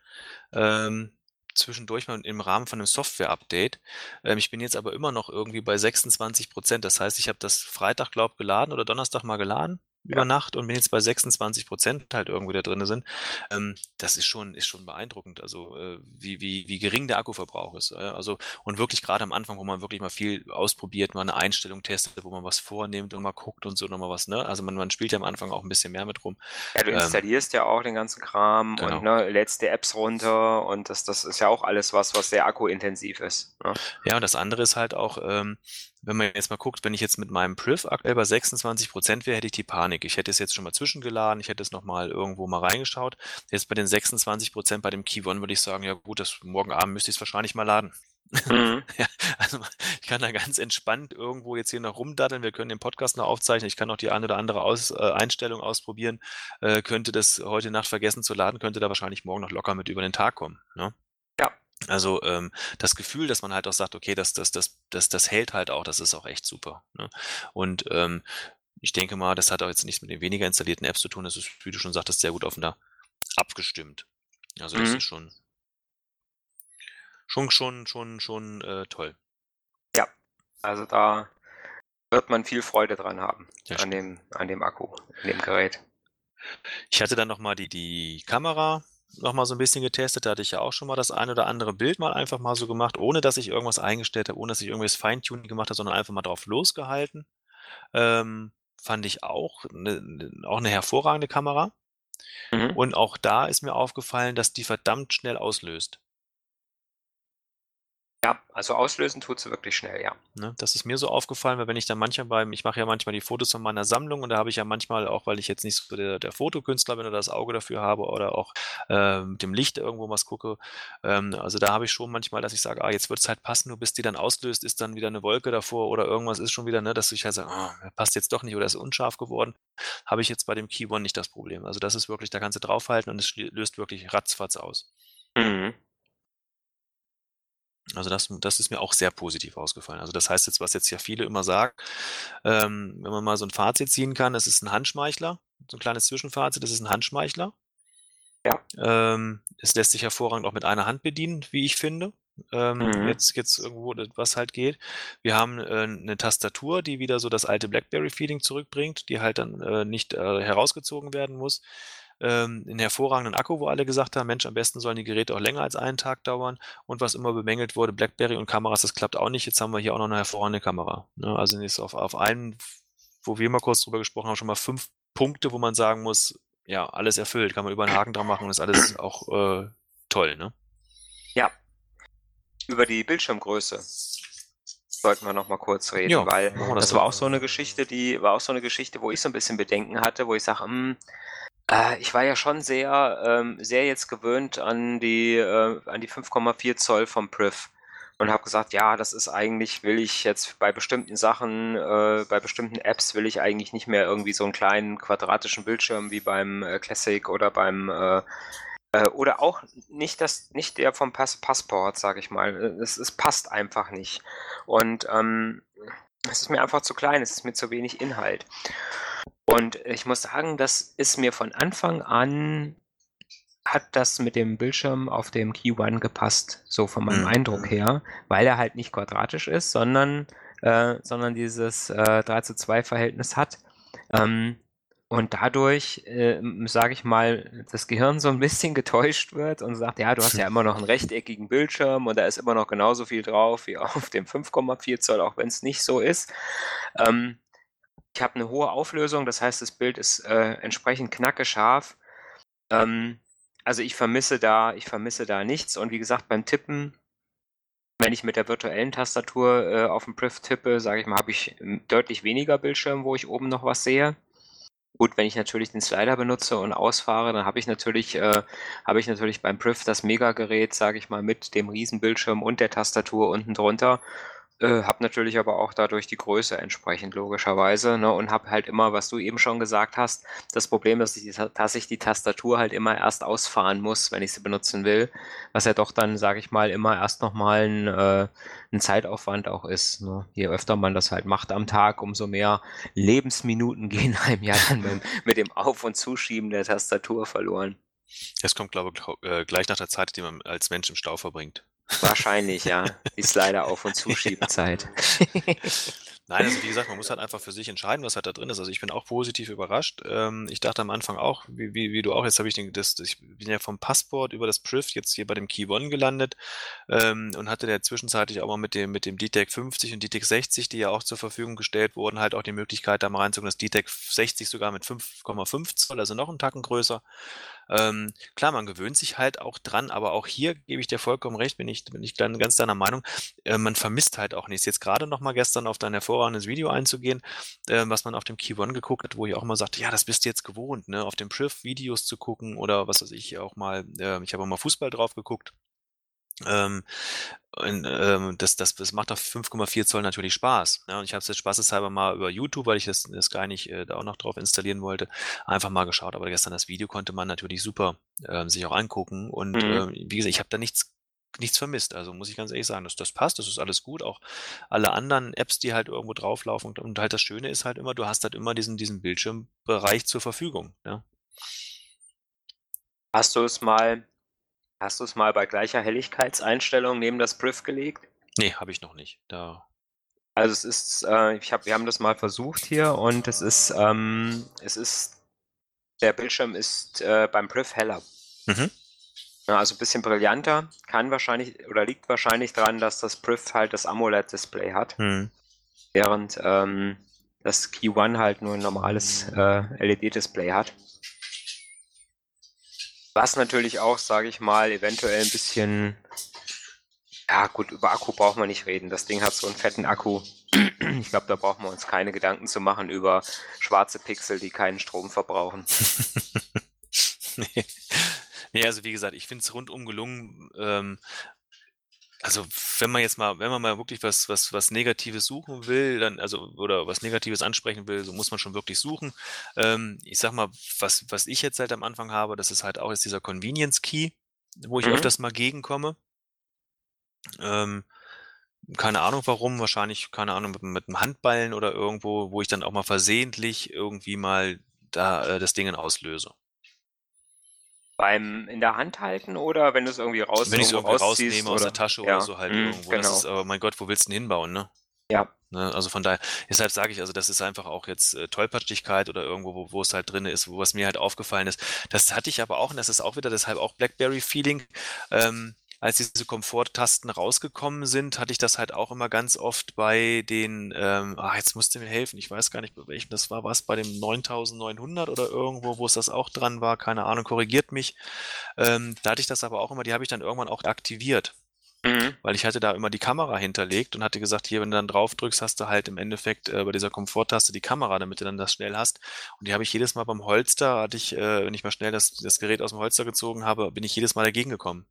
Speaker 2: Ähm, zwischendurch mal im Rahmen von einem Software-Update. Ähm, ich bin jetzt aber immer noch irgendwie bei 26 Prozent. Das heißt, ich habe das Freitag, glaube ich, geladen oder Donnerstag mal geladen über Nacht und wenn jetzt bei 26 Prozent halt irgendwo da drin sind, ähm, das ist schon, ist schon beeindruckend, also äh, wie, wie, wie gering der Akkuverbrauch ist. Äh, also und wirklich gerade am Anfang, wo man wirklich mal viel ausprobiert, mal eine Einstellung testet, wo man was vornimmt und mal guckt und so nochmal was, ne? Also man, man spielt ja am Anfang auch ein bisschen mehr mit rum.
Speaker 1: Ja, du ähm, installierst ähm, ja auch den ganzen Kram genau. und ne, lädst die Apps runter und das, das ist ja auch alles was, was sehr akkuintensiv ist.
Speaker 2: Ne? Ja, und das andere ist halt auch, ähm, wenn man jetzt mal guckt, wenn ich jetzt mit meinem Priv aktuell bei 26 Prozent wäre, hätte ich die Panik. Ich hätte es jetzt schon mal zwischengeladen, ich hätte es nochmal irgendwo mal reingeschaut. Jetzt bei den 26 Prozent bei dem Key One würde ich sagen, ja gut, das morgen Abend müsste ich es wahrscheinlich mal laden. Mhm. ja, also ich kann da ganz entspannt irgendwo jetzt hier noch rumdaddeln. Wir können den Podcast noch aufzeichnen. Ich kann auch die eine oder andere Aus, äh, Einstellung ausprobieren. Äh, könnte das heute Nacht vergessen zu laden, könnte da wahrscheinlich morgen noch locker mit über den Tag kommen. Ne? Also ähm, das Gefühl, dass man halt auch sagt, okay, das, das, das, das, das hält halt auch, das ist auch echt super. Ne? Und ähm, ich denke mal, das hat auch jetzt nichts mit den weniger installierten Apps zu tun. Das ist, wie du schon sagtest, sehr gut aufeinander abgestimmt. Also das mhm. ist schon, schon, schon, schon, schon äh, toll.
Speaker 1: Ja, also da wird man viel Freude dran haben ja, an dem, an dem Akku, an dem Gerät.
Speaker 2: Ich hatte dann nochmal die, die Kamera noch mal so ein bisschen getestet. Da hatte ich ja auch schon mal das ein oder andere Bild mal einfach mal so gemacht, ohne dass ich irgendwas eingestellt habe, ohne dass ich irgendwas Feintuning gemacht habe, sondern einfach mal drauf losgehalten. Ähm, fand ich auch 'ne 'ne auch 'ne hervorragende Kamera. Mhm. Und auch da ist mir aufgefallen, dass die verdammt schnell auslöst.
Speaker 1: Ja, also auslösen tut sie wirklich schnell, ja.
Speaker 2: Ne, das ist mir so aufgefallen, weil wenn ich dann manchmal beim ich mache ja manchmal die Fotos von meiner Sammlung und da habe ich ja manchmal auch, weil ich jetzt nicht so der der Fotokünstler bin oder das Auge dafür habe oder auch, äh, mit dem Licht irgendwo was gucke, ähm, also da habe ich schon manchmal, dass ich sage: „Ah, jetzt wird's halt passen“, nur bis die dann auslöst, ist dann wieder eine Wolke davor oder irgendwas ist schon wieder, ne, dass ich halt sage: „Ah, passt jetzt doch nicht oder ist unscharf geworden.“ Habe ich jetzt bei dem Key One nicht das Problem. Also das ist wirklich da kannst du draufhalten und es löst wirklich ratzfatz aus. Mhm. Also das, das ist mir auch sehr positiv ausgefallen. Also das heißt jetzt, was jetzt ja viele immer sagen, ähm, wenn man mal so ein Fazit ziehen kann, es ist ein Handschmeichler, so ein kleines Zwischenfazit, das ist ein Handschmeichler. Ja. Ähm, es lässt sich hervorragend auch mit einer Hand bedienen, wie ich finde. Ähm, mhm. Jetzt jetzt irgendwo, was halt geht. Wir haben äh, eine Tastatur, die wieder so das alte BlackBerry-Feeling zurückbringt, die halt dann äh, nicht äh, herausgezogen werden muss ähm, einen hervorragenden Akku, wo alle gesagt haben, Mensch, am besten sollen die Geräte auch länger als einen Tag dauern. Und was immer bemängelt wurde, BlackBerry und Kameras, das klappt auch nicht. Jetzt haben wir hier auch noch eine hervorragende Kamera. Ne? Also ist auf, auf einen, wo wir mal kurz drüber gesprochen haben, schon mal fünf Punkte, wo man sagen muss, ja, alles erfüllt, kann man über einen Haken dran machen und ist alles auch äh, toll, ne?
Speaker 1: Ja. Über die Bildschirmgröße sollten wir noch mal kurz reden, ja, weil das, das war auch so eine Geschichte, die war auch so eine Geschichte, wo ich so ein bisschen Bedenken hatte, wo ich sage, hm, äh, ich war ja schon sehr, ähm, sehr jetzt gewöhnt an die, äh, an die 5,4 Zoll vom Priv und habe gesagt, ja, das ist eigentlich, will ich jetzt bei bestimmten Sachen, äh, bei bestimmten Apps will ich eigentlich nicht mehr irgendwie so einen kleinen quadratischen Bildschirm wie beim Classic oder beim oder auch nicht das, nicht der vom Pass Passport, sage ich mal. Es, es passt einfach nicht. Und ähm, es ist mir einfach zu klein, es ist mir zu wenig Inhalt. Und ich muss sagen, das ist mir von Anfang an hat das mit dem Bildschirm auf dem Key One gepasst, so von meinem mhm. Eindruck her, weil er halt nicht quadratisch ist, sondern, äh, sondern dieses äh, 3 zu 2 Verhältnis hat. Ähm, und dadurch, äh, sage ich mal, das Gehirn so ein bisschen getäuscht wird und sagt, ja, du hast ja immer noch einen rechteckigen Bildschirm und da ist immer noch genauso viel drauf wie auf dem 5,4 Zoll, auch wenn es nicht so ist. Ähm, ich habe eine hohe Auflösung, das heißt, das Bild ist äh, entsprechend knackescharf. Ähm, also ich vermisse da, ich vermisse da nichts und wie gesagt, beim Tippen wenn ich mit der virtuellen Tastatur äh, auf dem Priv tippe, sage ich mal, habe ich deutlich weniger Bildschirm, wo ich oben noch was sehe. Gut, wenn ich natürlich den Slider benutze und ausfahre, dann habe ich natürlich, äh, habe ich natürlich beim Priv das Megagerät, sage ich mal, mit dem Riesenbildschirm und der Tastatur unten drunter. Äh, habe natürlich aber auch dadurch die Größe entsprechend logischerweise ne, und habe halt immer, was du eben schon gesagt hast, das Problem, dass ich, dass ich die Tastatur halt immer erst ausfahren muss, wenn ich sie benutzen will, was ja doch dann, sage ich mal, immer erst nochmal ein, äh, ein Zeitaufwand auch ist. Ne? Je öfter man das halt macht am Tag, umso mehr Lebensminuten gehen einem ja dann mit, mit dem Auf- und Zuschieben der Tastatur verloren.
Speaker 2: Es kommt, glaube ich, äh, gleich nach der Zeit, die man als Mensch im Stau verbringt.
Speaker 1: Wahrscheinlich, ja. Die Slider auf- und Zuschiebezeit.
Speaker 2: Nein, also wie gesagt, man muss halt einfach für sich entscheiden, was halt da drin ist. Also ich bin auch positiv überrascht. Ähm, ich dachte am Anfang auch, wie, wie, wie du auch, jetzt habe ich den, das, ich bin ja vom Passport über das Priv jetzt hier bei dem Key One gelandet ähm, und hatte der zwischenzeitlich auch mal mit dem, mit dem DTEC 50 und DTEC 60, die ja auch zur Verfügung gestellt wurden, halt auch die Möglichkeit, da mal reinzugucken, das DTEC 60 sogar mit 5,5 Zoll, also noch einen Tacken größer. Ähm, klar, man gewöhnt sich halt auch dran, aber auch hier gebe ich dir vollkommen recht, bin ich, bin ich dann ganz deiner Meinung. Äh, man vermisst halt auch nichts. Jetzt gerade noch mal gestern auf dein hervorragendes Video einzugehen, äh, was man auf dem Key One geguckt hat, wo ich auch mal sagte, ja, das bist du jetzt gewohnt, ne, auf dem Priv Videos zu gucken oder was weiß ich auch mal, äh, ich habe auch mal Fußball drauf geguckt. Ähm, und, ähm, das, das, das macht auf 5,4 Zoll natürlich Spaß. Ja, und ich habe es jetzt spaßeshalber mal über YouTube, weil ich das, das gar nicht äh, da auch noch drauf installieren wollte, einfach mal geschaut. Aber gestern das Video konnte man natürlich super äh, sich auch angucken. Und mhm. äh, wie gesagt, ich habe da nichts nichts vermisst. Also muss ich ganz ehrlich sagen, dass das passt, das ist alles gut. Auch alle anderen Apps, die halt irgendwo drauflaufen. Und, und halt das Schöne ist halt immer, du hast halt immer diesen, diesen Bildschirmbereich zur Verfügung. Ja.
Speaker 1: Hast du es mal Hast du es mal bei gleicher Helligkeitseinstellung neben das Priv gelegt?
Speaker 2: Nee, habe ich noch nicht. Da
Speaker 1: also es ist, äh, ich hab, wir haben das mal versucht hier und es ist, ähm, es ist, der Bildschirm ist äh, beim Priv heller. Mhm. Ja, also ein bisschen brillanter, kann wahrscheinlich oder liegt wahrscheinlich daran, dass das Priv halt das AMOLED-Display hat, mhm. während ähm, das Key One halt nur ein normales äh, LED-Display hat. Was natürlich auch, sage ich mal, eventuell ein bisschen, ja gut, über Akku braucht man nicht reden. Das Ding hat so einen fetten Akku. Ich glaube, da brauchen wir uns keine Gedanken zu machen über schwarze Pixel, die keinen Strom verbrauchen.
Speaker 2: nee. nee, also wie gesagt, ich finde es rundum gelungen. Ähm, also wenn man jetzt mal, wenn man mal wirklich was, was, was Negatives suchen will, dann, also, oder was Negatives ansprechen will, so muss man schon wirklich suchen. Ähm, ich sag mal, was, was ich jetzt halt am Anfang habe, das ist halt auch jetzt dieser Convenience Key, wo ich mhm. öfters mal gegenkomme. Ähm, keine Ahnung warum, wahrscheinlich, keine Ahnung, mit, mit einem Handballen oder irgendwo, wo ich dann auch mal versehentlich irgendwie mal da äh, das Ding auslöse.
Speaker 1: Beim in der Hand halten oder wenn du es irgendwie raus
Speaker 2: Wenn ich es irgendwie rausnehme aus der Tasche ja. oder so halt mhm, irgendwo. Genau. Das ist, aber mein Gott, wo willst du denn hinbauen, ne?
Speaker 1: Ja.
Speaker 2: Ne, also von daher, deshalb sage ich, also das ist einfach auch jetzt äh, Tollpatschigkeit oder irgendwo, wo, wo es halt drin ist, wo es mir halt aufgefallen ist. Das hatte ich aber auch, und das ist auch wieder deshalb auch Blackberry-Feeling. Ähm, als diese Komforttasten rausgekommen sind, hatte ich das halt auch immer ganz oft bei den, ähm, ah, jetzt musst du mir helfen, ich weiß gar nicht, bei welchem das war, was bei dem 9900 oder irgendwo, wo es das auch dran war, keine Ahnung, korrigiert mich. Ähm, da hatte ich das aber auch immer, die habe ich dann irgendwann auch aktiviert. Mhm. Weil ich hatte da immer die Kamera hinterlegt und hatte gesagt, hier, wenn du dann drauf drückst, hast du halt im Endeffekt äh, bei dieser Komforttaste die Kamera, damit du dann das schnell hast. Und die habe ich jedes Mal beim Holster, hatte ich, äh, wenn ich mal schnell das, das Gerät aus dem Holster gezogen habe, bin ich jedes Mal dagegen gekommen.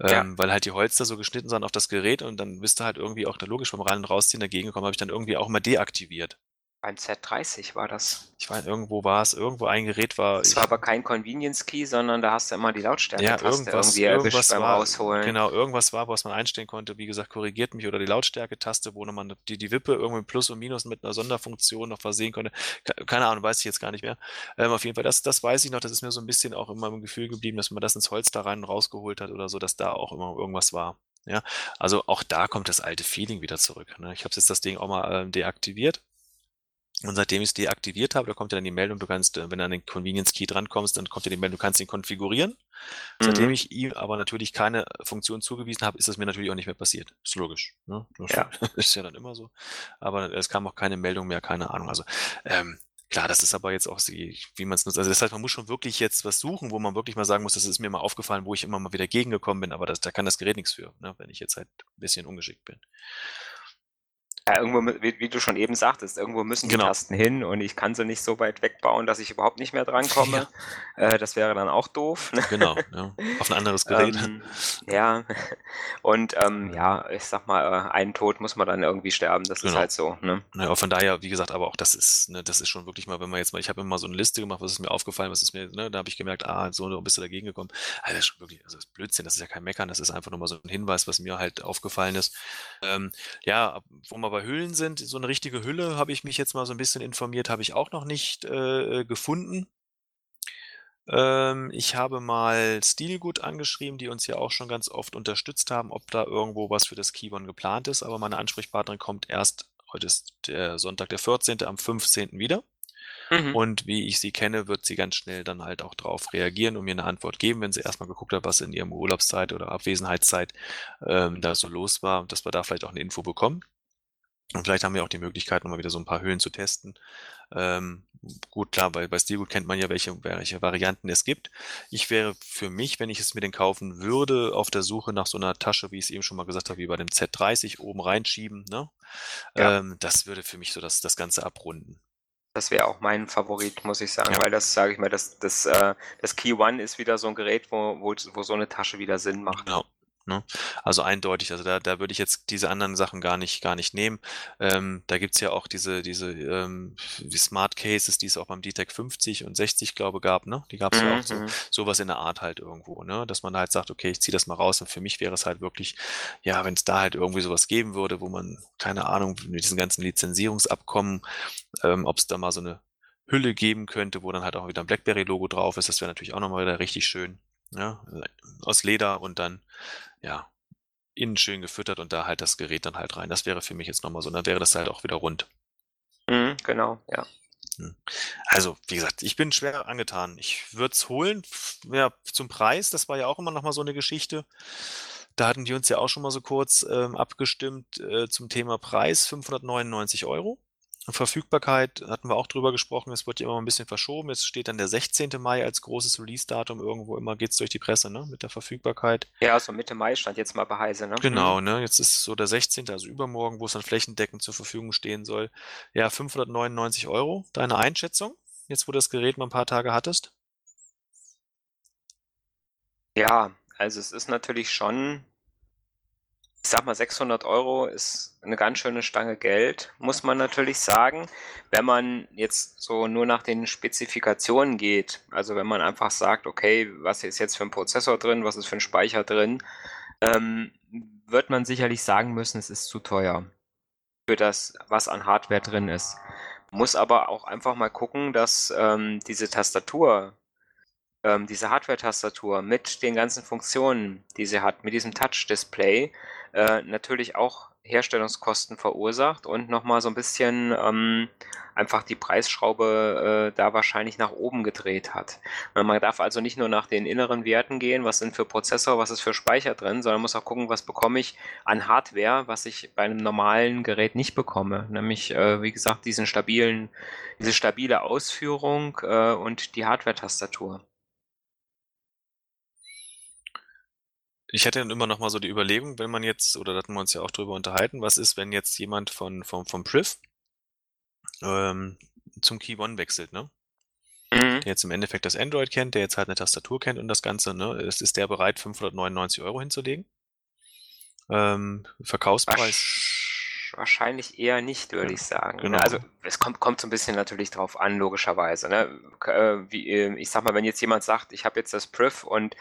Speaker 2: Ja. Ähm, weil halt die Holster so geschnitten sind auf das Gerät und dann bist du halt irgendwie auch da logisch beim Rein- und Rausziehen dagegen gekommen, habe ich dann irgendwie auch mal deaktiviert.
Speaker 1: Beim Z30 war das.
Speaker 2: Ich weiß, irgendwo war es, irgendwo ein Gerät war.
Speaker 1: Es war aber kein Convenience Key, sondern da hast du immer die Lautstärke
Speaker 2: ja, irgendwas, irgendwie irgendwas beim war, Rausholen. Genau, irgendwas war, was man einstellen konnte. Wie gesagt, korrigiert mich oder die Lautstärke-Taste, wo man die, die Wippe irgendwie mit Plus und Minus mit einer Sonderfunktion noch versehen konnte. Keine Ahnung, weiß ich jetzt gar nicht mehr. Ähm, auf jeden Fall, das, das weiß ich noch. Das ist mir so ein bisschen auch immer im Gefühl geblieben, dass man das ins Holz da rein und rausgeholt hat oder so, dass da auch immer irgendwas war. Ja, also auch da kommt das alte Feeling wieder zurück. Ne? Ich habe jetzt das Ding auch mal äh, deaktiviert Und seitdem ich es deaktiviert habe, da kommt ja dann die Meldung, du kannst, äh, wenn du an den Convenience Key drankommst, dann kommt ja die Meldung, du kannst ihn konfigurieren. Mhm. Seitdem ich ihm aber natürlich keine Funktion zugewiesen habe, ist das mir natürlich auch nicht mehr passiert. Ist logisch. Ne? Das ja. ist ja dann immer so. Aber es kam auch keine Meldung mehr, keine Ahnung. Also ähm, Klar, das ist aber jetzt auch, wie man es nutzt. Also das heißt, man muss schon wirklich jetzt was suchen, wo man wirklich mal sagen muss, das ist mir mal aufgefallen, wo ich immer mal wieder gegengekommen bin, aber das, da kann das Gerät nichts für, ne, wenn ich jetzt halt ein bisschen ungeschickt bin.
Speaker 1: Ja, irgendwo, wie, wie, du schon eben sagtest, irgendwo müssen die genau. Tasten hin und ich kann sie nicht so weit wegbauen, dass ich überhaupt nicht mehr drankomme. Ja. Äh, das wäre dann auch doof.
Speaker 2: Ne? Genau, ja. auf ein anderes Gerät.
Speaker 1: ähm, ja, und ähm, ja, ich sag mal, äh, einen Tod muss man dann irgendwie sterben, das genau. ist halt so. Ne?
Speaker 2: Ja, von daher, wie gesagt, aber auch das ist, ne, das ist schon wirklich mal, wenn man jetzt mal, ich habe immer so eine Liste gemacht, was ist mir aufgefallen, was ist mir, ne, da habe ich gemerkt, ah, so bist du dagegen gekommen. Also das ist schon wirklich, also das ist Blödsinn, das ist ja kein Meckern, das ist einfach nur mal so ein Hinweis, was mir halt aufgefallen ist. Ähm, ja, wo wir bei Hüllen sind, so eine richtige Hülle, habe ich mich jetzt mal so ein bisschen informiert, habe ich auch noch nicht äh, äh, gefunden. Ähm, ich habe mal Stilgut angeschrieben, die uns ja auch schon ganz oft unterstützt haben, ob da irgendwo was für das Keyboard geplant ist, aber meine Ansprechpartnerin kommt erst, heute ist der Sonntag, der 14., am 15. wieder. Mhm. Und wie ich sie kenne, wird sie ganz schnell dann halt auch darauf reagieren und mir eine Antwort geben, wenn sie erstmal geguckt hat, was in ihrem Urlaubszeit oder Abwesenheitszeit ähm, da so los war, dass wir da vielleicht auch eine Info bekommen. Und vielleicht haben wir auch die Möglichkeit, nochmal wieder so ein paar Höhen zu testen. Ähm, gut, klar, bei, bei Steelgood kennt man ja, welche, welche Varianten es gibt. Ich wäre für mich, wenn ich es mir denn kaufen würde, auf der Suche nach so einer Tasche, wie ich es eben schon mal gesagt habe, wie bei dem Z30, oben reinschieben. Ne? Ja. Ähm, das würde für mich so das, das Ganze abrunden.
Speaker 1: Das wäre auch mein Favorit, muss ich sagen, ja. weil das, sage ich mal, das, das, äh, das Key One ist wieder so ein Gerät, wo, wo, wo so eine Tasche wieder Sinn macht.
Speaker 2: Genau. Ne? Also eindeutig, also da, da würde ich jetzt diese anderen Sachen gar nicht, gar nicht nehmen. Ähm, da gibt's ja auch diese, diese ähm, die Smart Cases, die es auch beim DTEC 50 und 60, glaube gab, ne? Die gab's mhm. ja auch so, mhm. sowas in der Art halt irgendwo, ne? Dass man halt sagt, okay, ich ziehe das mal raus und für mich wäre es halt wirklich, ja, wenn es da halt irgendwie sowas geben würde, wo man, keine Ahnung, mit diesen ganzen Lizenzierungsabkommen, ähm, ob es da mal so eine Hülle geben könnte, wo dann halt auch wieder ein BlackBerry-Logo drauf ist, das wäre natürlich auch nochmal wieder richtig schön. Ja, aus Leder und dann, ja, innen schön gefüttert und da halt das Gerät dann halt rein. Das wäre für mich jetzt nochmal so, dann wäre das halt auch wieder rund.
Speaker 1: Mhm, genau, ja.
Speaker 2: Hm. Also, wie gesagt, ich bin schwer angetan. Ich würde es holen. Ja, zum Preis, das war ja auch immer nochmal so eine Geschichte. Da hatten die uns ja auch schon mal so kurz ähm, abgestimmt äh, zum Thema Preis, 599 Euro. Verfügbarkeit hatten wir auch drüber gesprochen, es wird ja immer ein bisschen verschoben. Es steht dann der 16. Mai als großes Release-Datum irgendwo immer, geht es durch die Presse, ne, mit der Verfügbarkeit.
Speaker 1: Ja, so Mitte Mai stand jetzt mal bei Heise, ne?
Speaker 2: Genau, mhm. ne, jetzt ist so der 16., also übermorgen, wo es dann flächendeckend zur Verfügung stehen soll. Ja, 599 Euro. Deine Einschätzung, jetzt wo du das Gerät mal ein paar Tage hattest?
Speaker 1: Ja, also es ist natürlich schon ich sag mal, 600 Euro ist eine ganz schöne Stange Geld, muss man natürlich sagen. Wenn man jetzt so nur nach den Spezifikationen geht, also wenn man einfach sagt, okay, was ist jetzt für ein Prozessor drin, was ist für ein Speicher drin, ähm, wird man sicherlich sagen müssen, es ist zu teuer für das, was an Hardware drin ist. Muss aber auch einfach mal gucken, dass ähm, diese Tastatur, ähm, diese Hardware-Tastatur mit den ganzen Funktionen, die sie hat, mit diesem Touch-Display, äh, natürlich auch Herstellungskosten verursacht und nochmal so ein bisschen ähm, einfach die Preisschraube äh, da wahrscheinlich nach oben gedreht hat. Man darf also nicht nur nach den inneren Werten gehen, was sind für Prozessor, was ist für Speicher drin, sondern muss auch gucken, was bekomme ich an Hardware, was ich bei einem normalen Gerät nicht bekomme. Nämlich, äh, wie gesagt, diesen stabilen, diese stabile Ausführung äh, und die Hardware-Tastatur.
Speaker 2: Ich hatte dann immer noch mal so die Überlegung, wenn man jetzt, oder da hatten wir uns ja auch drüber unterhalten, was ist, wenn jetzt jemand von, vom, vom Priv ähm, zum Key One wechselt, ne? Mhm. Der jetzt im Endeffekt das Android kennt, der jetzt halt eine Tastatur kennt und das Ganze, ne? Ist, ist der bereit, 599 Euro hinzulegen? Ähm, Verkaufspreis
Speaker 1: wahrscheinlich eher nicht, würde ich sagen. Genau. Also es kommt, kommt so ein bisschen natürlich drauf an, logischerweise. Ne? Äh, wie, ähm, ich sag mal, wenn jetzt jemand sagt, ich habe jetzt das Priv und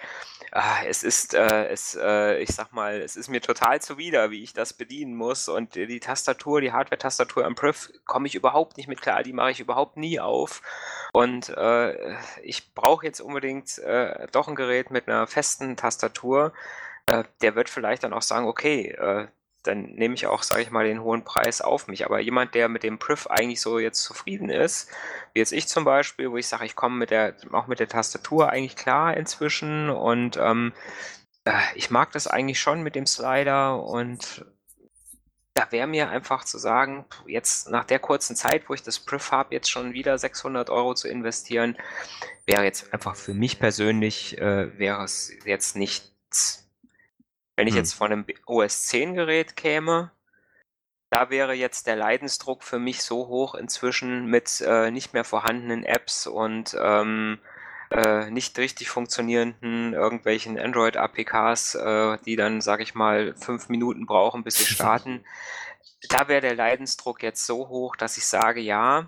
Speaker 1: äh, es ist, äh, es, äh, ich sag mal, es ist mir total zuwider, wie ich das bedienen muss und die Tastatur, die Hardware-Tastatur am Priv komme ich überhaupt nicht mit klar, die mache ich überhaupt nie auf und äh, ich brauche jetzt unbedingt äh, doch ein Gerät mit einer festen Tastatur. der wird vielleicht dann auch sagen, okay, dann nehme ich auch, sage ich mal, den hohen Preis auf mich. Aber jemand, der mit dem Priv eigentlich so jetzt zufrieden ist, wie jetzt ich zum Beispiel, wo ich sage, ich komme mit der, auch mit der Tastatur eigentlich klar inzwischen und ähm, äh, ich mag das eigentlich schon mit dem Slider und da wäre mir einfach zu sagen, jetzt nach der kurzen Zeit, wo ich das Priv habe, jetzt schon wieder 600 Euro zu investieren, wäre jetzt einfach für mich persönlich, äh, wäre es jetzt nichts wenn ich hm. jetzt von einem OS 10 Gerät käme, da wäre jetzt der Leidensdruck für mich so hoch inzwischen mit äh, nicht mehr vorhandenen Apps und ähm, äh, nicht richtig funktionierenden irgendwelchen Android-APKs, äh, die dann, sag ich mal, fünf Minuten brauchen, bis sie starten. da wäre der Leidensdruck jetzt so hoch, dass ich sage, ja,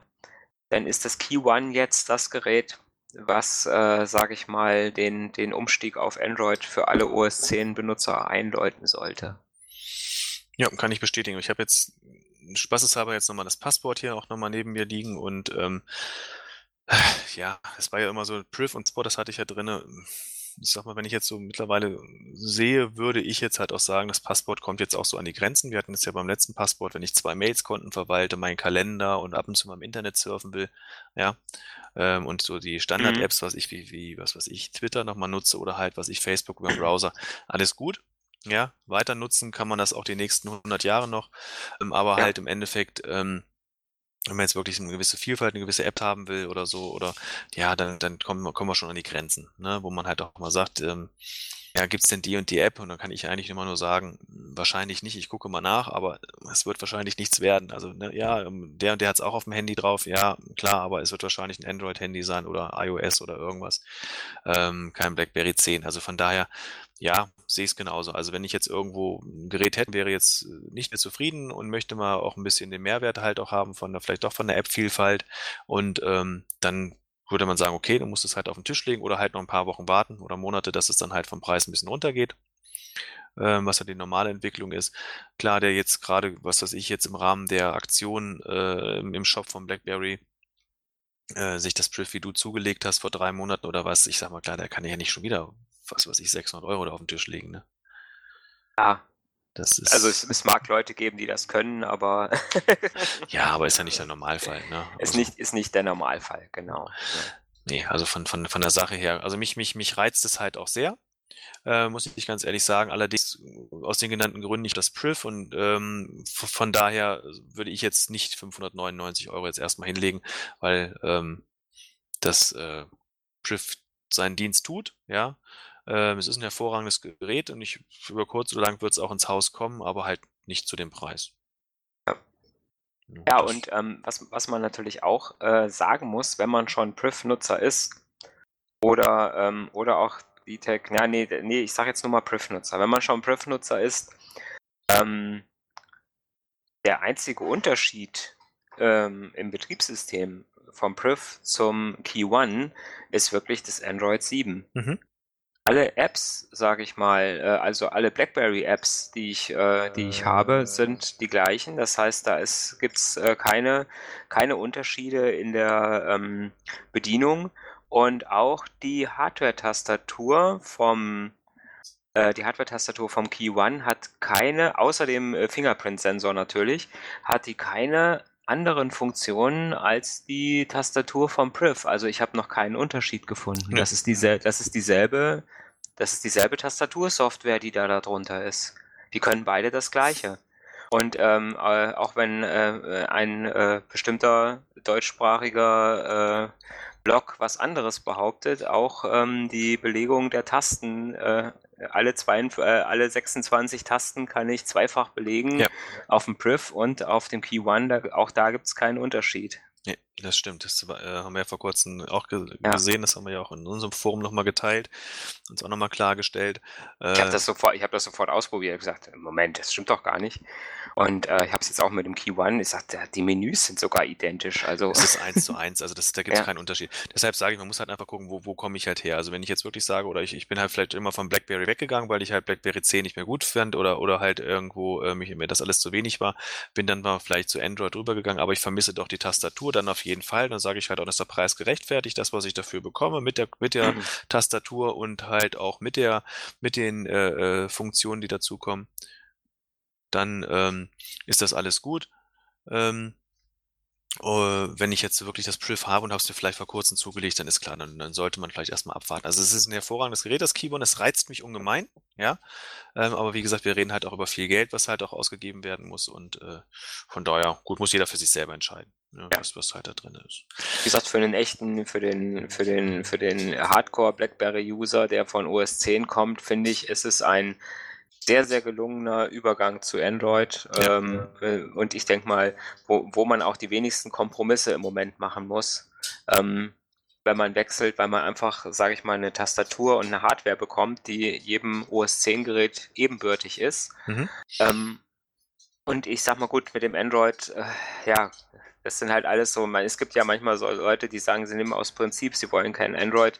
Speaker 1: dann ist das Key One jetzt das Gerät, was, äh, sage ich mal, den, den Umstieg auf Android für alle OS 10 Benutzer einläuten sollte.
Speaker 2: Ja, kann ich bestätigen. Ich habe jetzt spaßeshalber jetzt nochmal das Passwort hier auch nochmal neben mir liegen und ähm, ja, es war ja immer so Priv und Spot, das hatte ich ja drinne ich sag mal, wenn ich jetzt so mittlerweile sehe, würde ich jetzt halt auch sagen, das Passport kommt jetzt auch so an die Grenzen. Wir hatten es ja beim letzten Passport, wenn ich zwei Mailskonten verwalte, meinen Kalender und ab und zu mal im Internet surfen will, ja, ähm, und so die Standard-Apps, mhm. was ich wie, wie, was weiß ich, Twitter nochmal nutze oder halt, was ich Facebook über den Browser, alles gut. Ja, weiter nutzen kann man das auch die nächsten 100 Jahre noch, ähm, aber ja. halt im Endeffekt, ähm, wenn man jetzt wirklich eine gewisse Vielfalt, eine gewisse App haben will oder so, oder ja, dann, dann kommen, kommen wir schon an die Grenzen, ne? wo man halt auch mal sagt, ähm, ja, gibt's denn die und die App? Und dann kann ich eigentlich immer nur sagen, wahrscheinlich nicht, ich gucke mal nach, aber es wird wahrscheinlich nichts werden. Also, ne, ja, ähm, der und der hat's auch auf dem Handy drauf, ja, klar, aber es wird wahrscheinlich ein Android-Handy sein oder iOS oder irgendwas. Ähm, kein BlackBerry 10. Also von daher, ja, sehe ich es genauso. Also wenn ich jetzt irgendwo ein Gerät hätte, wäre jetzt äh, nicht mehr zufrieden und möchte mal auch ein bisschen den Mehrwert halt auch haben von der, vielleicht doch von der App-Vielfalt und ähm, dann würde man sagen, okay, du musst es halt auf den Tisch legen oder halt noch ein paar Wochen warten oder Monate, dass es dann halt vom Preis ein bisschen runtergeht, ähm, was ja die normale Entwicklung ist. Klar, der jetzt gerade, was weiß ich, jetzt im Rahmen der Aktion äh, im Shop von BlackBerry äh, sich das Priv, wie du zugelegt hast vor drei Monaten oder was, ich sag mal, klar, der kann ja nicht schon wieder was weiß ich, 600 Euro da auf dem Tisch liegen, ne?
Speaker 1: Ja. Das ist, also es, es mag Leute geben, die das können, aber
Speaker 2: ja, aber ist ja nicht der Normalfall, ne?
Speaker 1: Ist also, nicht, ist nicht der Normalfall, genau.
Speaker 2: Nee, also von, von, von der Sache her, also mich, mich, mich reizt es halt auch sehr. Äh, muss ich ganz ehrlich sagen. Allerdings aus den genannten Gründen nicht das Priv und ähm, von daher würde ich jetzt nicht 599 Euro jetzt erstmal hinlegen, weil ähm, das äh, Priv seinen Dienst tut, ja. Ähm, es ist ein hervorragendes Gerät und ich, über kurz oder lang wird es auch ins Haus kommen, aber halt nicht zu dem Preis.
Speaker 1: Ja, ja und ähm, was, was man natürlich auch äh, sagen muss, wenn man schon Priv-Nutzer ist oder, ähm, oder auch VTech, ja, nee, nee, ich sage jetzt nur mal Priv-Nutzer. Wenn man schon Priv-Nutzer ist, ähm, der einzige Unterschied ähm, im Betriebssystem vom Priv zum Key One ist wirklich das Android 7. Mhm alle Apps, sage ich mal, äh, also alle BlackBerry-Apps, die ich, äh, die ich habe, sind die gleichen. Das heißt, da gibt es äh, keine, keine Unterschiede in der ähm, Bedienung. Und auch die Hardware-Tastatur vom äh, die Hardware-Tastatur vom Key One hat keine, außer dem äh, Fingerprint-Sensor natürlich, hat die keine anderen Funktionen als die Tastatur vom Priv. Also ich habe noch keinen Unterschied gefunden. Ja. Das, ist diese, das ist dieselbe, das ist dieselbe Tastatursoftware, die da darunter ist. Die können beide das Gleiche. Und ähm, äh, auch wenn äh, ein äh, bestimmter deutschsprachiger äh, Blog was anderes behauptet, auch ähm, die Belegung der Tasten äh, alle, zwei, äh, alle 26 Tasten kann ich zweifach belegen ja. auf dem Priv und auf dem Key One. Da, auch da gibt es keinen Unterschied.
Speaker 2: Nee, das stimmt. Das äh, haben wir ja vor kurzem auch ge ja. gesehen. Das haben wir ja auch in unserem Forum nochmal geteilt, uns auch nochmal klargestellt.
Speaker 1: Äh, ich habe das, sofort, hab das sofort ausprobiert. Ich gesagt, Moment, das stimmt doch gar nicht. Und äh, ich habe es jetzt auch mit dem Key One. Ich sagte, die Menüs sind sogar identisch. Also
Speaker 2: es ist eins zu eins. Also das, da gibt es ja. keinen Unterschied. Deshalb sage ich, man muss halt einfach gucken, wo, wo komme ich halt her. Also wenn ich jetzt wirklich sage, oder ich, ich bin halt vielleicht immer von BlackBerry weggegangen, weil ich halt BlackBerry 10 nicht mehr gut fand oder, oder halt irgendwo äh, mich, mir das alles zu wenig war, bin dann mal vielleicht zu Android rübergegangen, aber ich vermisse doch die Tastatur dann auf jeden Fall. Dann sage ich halt auch, dass der Preis gerechtfertigt, das, was ich dafür bekomme, mit der, mit der mhm. Tastatur und halt auch mit der, mit den äh, äh Funktionen, die dazukommen dann ähm, ist das alles gut. Ähm, Uh, wenn ich jetzt wirklich das Priv habe und habe es mir vielleicht vor kurzem zugelegt, dann ist klar, dann, dann sollte man vielleicht erstmal abwarten. Also es ist ein hervorragendes Gerät, das Keyboard, es reizt mich ungemein, ja. Ähm, aber wie gesagt, wir reden halt auch über viel Geld, was halt auch ausgegeben werden muss und äh, von daher, gut, muss jeder für sich selber entscheiden, ja. was, was halt da drin ist.
Speaker 1: Wie gesagt, für den echten, für den, für den, für den Hardcore BlackBerry-User, der von OS 10 kommt, finde ich, ist es ein sehr, sehr gelungener Übergang zu Android. Ja. Ähm, äh, und ich denke mal, wo, wo man auch die wenigsten Kompromisse im Moment machen muss. Ähm, wenn man wechselt, weil man einfach, sage ich mal, eine Tastatur und eine Hardware bekommt, die jedem OS 10 Gerät ebenbürtig ist. Mhm. Ähm, und ich sag mal gut, mit dem Android, äh, ja, das sind halt alles so, man, es gibt ja manchmal so Leute, die sagen, sie nehmen aus Prinzip, sie wollen kein Android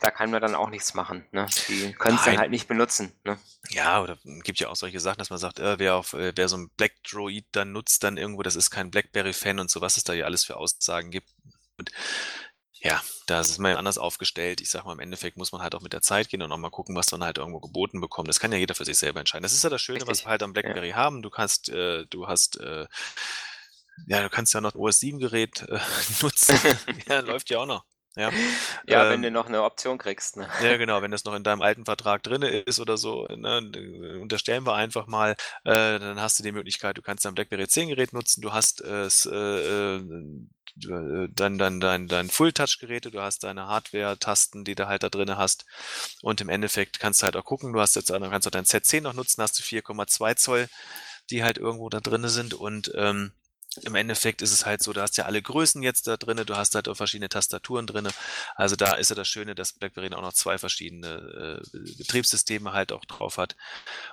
Speaker 1: da kann man dann auch nichts machen. Ne? Die können es dann halt nicht benutzen. Ne?
Speaker 2: Ja, oder gibt ja auch solche Sachen, dass man sagt, äh, wer, auf, äh, wer so ein Black Droid dann nutzt, dann irgendwo, das ist kein Blackberry-Fan und so, was es da ja alles für Aussagen gibt. Und ja, da ist man anders aufgestellt. Ich sag mal, im Endeffekt muss man halt auch mit der Zeit gehen und auch mal gucken, was man halt irgendwo geboten bekommt. Das kann ja jeder für sich selber entscheiden. Das ist ja das Schöne, Richtig. was wir halt am BlackBerry ja. haben. Du kannst, äh, du hast, äh, ja, du kannst ja noch ein OS 7 Gerät äh, nutzen. ja, läuft ja auch noch. Ja,
Speaker 1: ja ähm, wenn du noch eine Option kriegst. Ne?
Speaker 2: Ja, genau, wenn das noch in deinem alten Vertrag drin ist oder so, ne, unterstellen wir einfach mal, äh, dann hast du die Möglichkeit, du kannst dein BlackBerry 10 Gerät nutzen, du hast es, äh, äh, äh, dann dein, dein, dein Full-Touch-Geräte, du hast deine Hardware-Tasten, die du halt da drin hast und im Endeffekt kannst du halt auch gucken, du hast jetzt, kannst du dein Z10 noch nutzen, hast du 4,2 Zoll, die halt irgendwo da drin sind und ähm, im Endeffekt ist es halt so, du hast ja alle Größen jetzt da drin, du hast halt auch verschiedene Tastaturen drin. Also da ist ja das Schöne, dass BlackBerry auch noch zwei verschiedene äh, Betriebssysteme halt auch drauf hat.